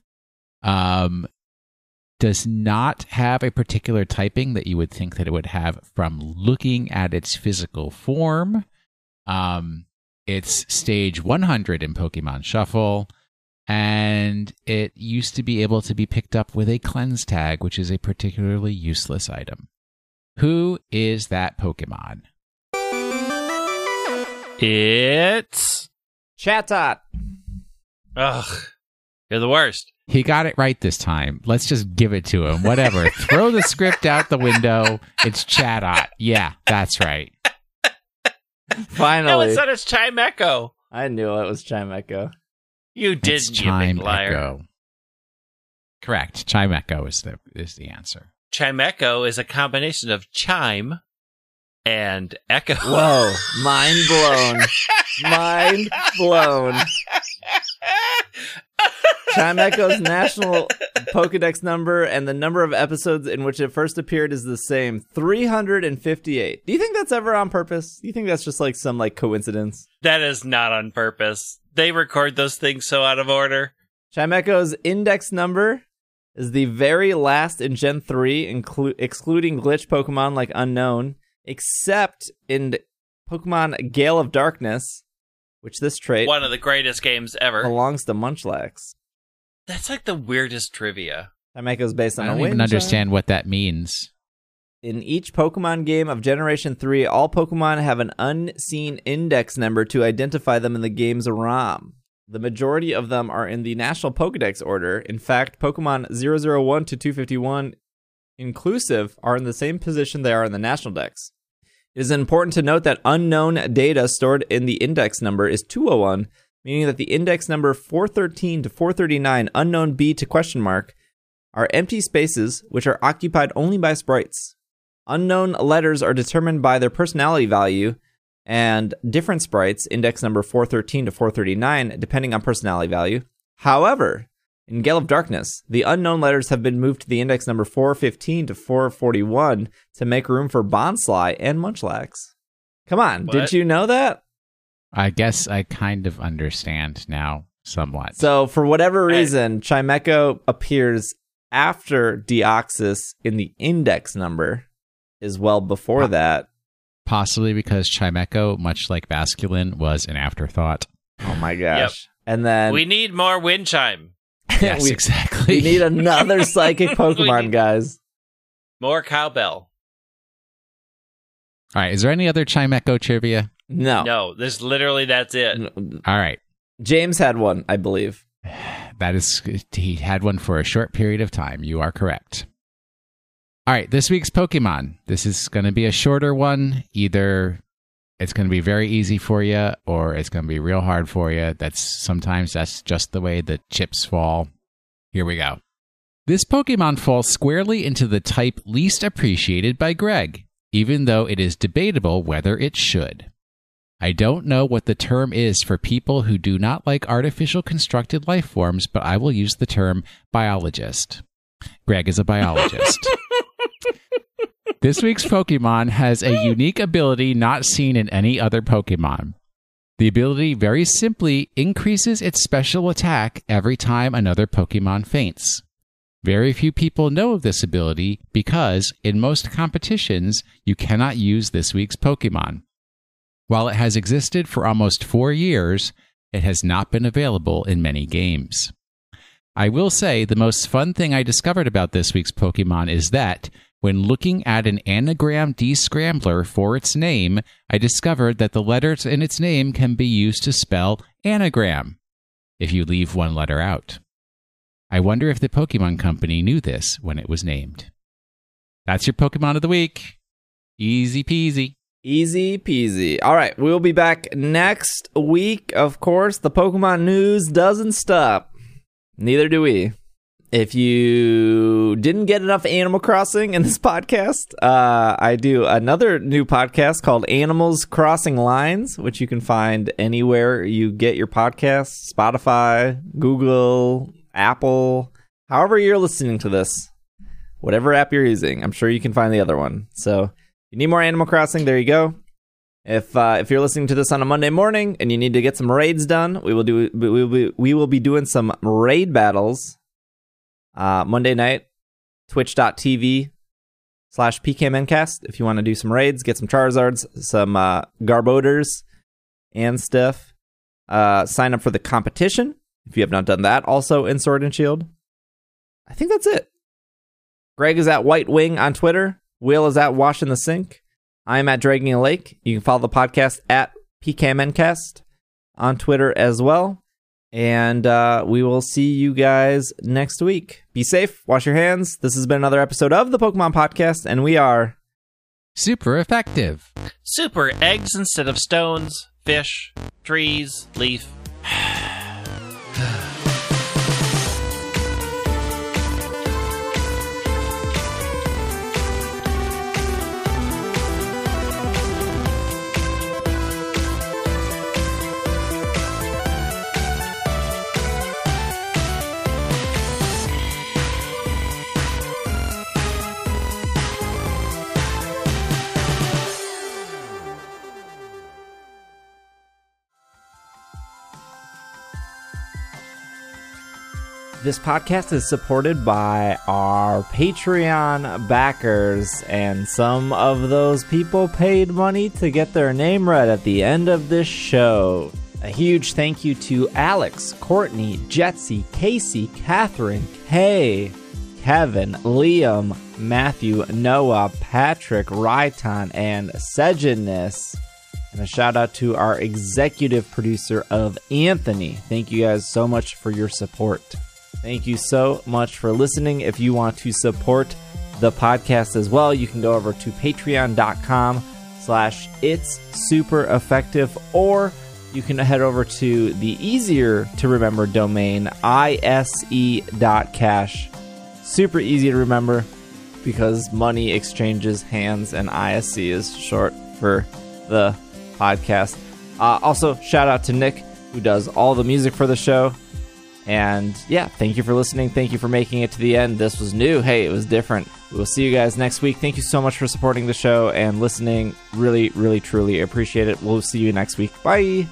[SPEAKER 2] um, does not have a particular typing that you would think that it would have from looking at its physical form. Um, it's stage 100 in Pokemon Shuffle, and it used to be able to be picked up with a cleanse tag, which is a particularly useless item. Who is that Pokemon?
[SPEAKER 3] It's
[SPEAKER 1] Chatot.
[SPEAKER 3] ugh, you're the worst.
[SPEAKER 2] He got it right this time. Let's just give it to him. Whatever. Throw the script out the window. It's Chatot. Yeah, that's right. Finally.
[SPEAKER 3] No,
[SPEAKER 1] Finally,
[SPEAKER 3] it's not. It's Chimecho.
[SPEAKER 1] I knew it was Chimecho.
[SPEAKER 3] You did,
[SPEAKER 2] It's
[SPEAKER 3] you
[SPEAKER 2] Chime
[SPEAKER 3] big liar.
[SPEAKER 2] Echo. Correct. Chime Echo is the is the answer.
[SPEAKER 3] Chimecho is a combination of chime and echo.
[SPEAKER 1] Whoa, mind blown. mind blown. Chimecho's national Pokedex number and the number of episodes in which it first appeared is the same 358. Do you think that's ever on purpose? Do you think that's just like some like coincidence?
[SPEAKER 3] that is not on purpose. They record those things so out of order.
[SPEAKER 1] Chimecho's index number is the very last in Gen 3, inclu- excluding glitch Pokemon like Unown, except in Pokemon Gale of Darkness, which this trait
[SPEAKER 3] One of the greatest games ever.
[SPEAKER 1] belongs to Munchlax.
[SPEAKER 3] That's like the weirdest trivia.
[SPEAKER 1] Chimecho's based on
[SPEAKER 2] I
[SPEAKER 1] a
[SPEAKER 2] don't
[SPEAKER 1] wind
[SPEAKER 2] even
[SPEAKER 1] chime.
[SPEAKER 2] understand what that means.
[SPEAKER 1] In each Pokemon game of Generation 3, all Pokemon have an unseen index number to identify them in the game's ROM. The majority of them are in the National Pokedex order. In fact, Pokemon 001 to 251 inclusive are in the same position they are in the National Dex. It is important to note that Unown data stored in the index number is 201, meaning that the index number 413 to 439, Unown B to question mark, are empty spaces which are occupied only by sprites. Unown letters are determined by their personality value, and different sprites, index number 413 to 439, depending on personality value. However, in Gale of Darkness, the Unown letters have been moved to the index number 415 to 441 to make room for Bonsly and Munchlax. Come on, did
[SPEAKER 3] What?
[SPEAKER 1] you know that?
[SPEAKER 2] I guess I kind of understand now somewhat.
[SPEAKER 1] So, for whatever
[SPEAKER 3] Hey.
[SPEAKER 1] reason, Chimecho appears after Deoxys in the index number, is well before
[SPEAKER 2] Huh.
[SPEAKER 1] that.
[SPEAKER 2] Possibly because Chimecho, much like Basculin, was an afterthought.
[SPEAKER 1] Oh my gosh. And then
[SPEAKER 3] we need more wind chime.
[SPEAKER 2] Yes,
[SPEAKER 1] we,
[SPEAKER 2] exactly.
[SPEAKER 1] we need another psychic Pokemon, guys.
[SPEAKER 3] More cowbell.
[SPEAKER 2] All right. Is there any other Chimecho trivia?
[SPEAKER 1] No.
[SPEAKER 3] No, this literally that's it.
[SPEAKER 2] All right.
[SPEAKER 1] James had one, I believe.
[SPEAKER 2] That is, he had one for a short period of time. You are correct. All right, this week's Pokemon. This is going to be a shorter one. Either it's going to be very easy for you, or it's going to be real hard for you. That's sometimes that's just the way the chips fall. Here we go. This Pokemon falls squarely into the type least appreciated by Greg, even though it is debatable whether it should. I don't know what the term is for people who do not like artificial constructed life forms, but I will use the term biologist. Greg is a biologist. this week's Pokemon has a unique ability not seen in any other Pokemon. The ability very simply increases its special attack every time another Pokemon faints. Very few people know of this ability because, in most competitions, you cannot use this week's Pokemon. While it has existed for almost four years, it has not been available in many games. I will say the most fun thing I discovered about this week's Pokemon is that, when looking at an anagram descrambler for its name, I discovered that the letters in its name can be used to spell anagram if you leave one letter out. I wonder if the Pokemon Company knew this when it was named. That's your Pokemon of the week. Easy peasy.
[SPEAKER 1] Easy peasy. All right, we'll be back next week. Of course, the Pokemon news doesn't stop. Neither do we. If you didn't get enough Animal Crossing in this podcast, uh, I do another new podcast called Animals Crossing Lines, which you can find anywhere you get your podcasts Spotify, Google, Apple, however you're listening to this, whatever app you're using. I'm sure you can find the other one. So, you need more Animal Crossing? There you go. If uh, if you're listening to this on a Monday morning and you need to get some raids done, we will do we will be, we will be doing some raid battles uh, Monday night, twitch.tv slash pkmncast. If you want to do some raids, get some Charizards, some uh, Garbodors, and stuff. Uh, sign up for the competition if you have not done that. Also in Sword and Shield. I think that's it. Greg is at White Wing on Twitter. Will is at Wash in the Sink. I am at Dragging a Lake. You can follow the podcast at PKMNcast on Twitter as well. And uh, we will see you guys next week. Be safe. Wash your hands. This has been another episode of the Pokemon Podcast, and we are
[SPEAKER 2] Super effective.
[SPEAKER 3] Super eggs instead of stones, fish, trees, leaf.
[SPEAKER 1] This podcast is supported by our Patreon backers, and some of those people paid money to get their name read at the end of this show. A huge thank you to Alex, Courtney, Jetsy, Casey, Catherine, Kay, Kevin, Liam, Matthew, Noah, Patrick, Ryton, and Sejanus. And a shout out to our executive producer of Anthony. Thank you guys so much for your support. Thank you so much for listening. If you want to support the podcast as well, you can go over to patreon.com slash it's super effective or you can head over to the easier to remember domain ise.cash. Super easy to remember because money exchanges hands and ISE is short for the podcast. Uh, also, shout out to Nick who does all the music for the show. And yeah, thank you for listening. Thank you for making it to the end. This was new. Hey, it was different. We'll see you guys next week. Thank you so much for supporting the show and listening. Really, really, truly appreciate it. We'll see you next week. Bye.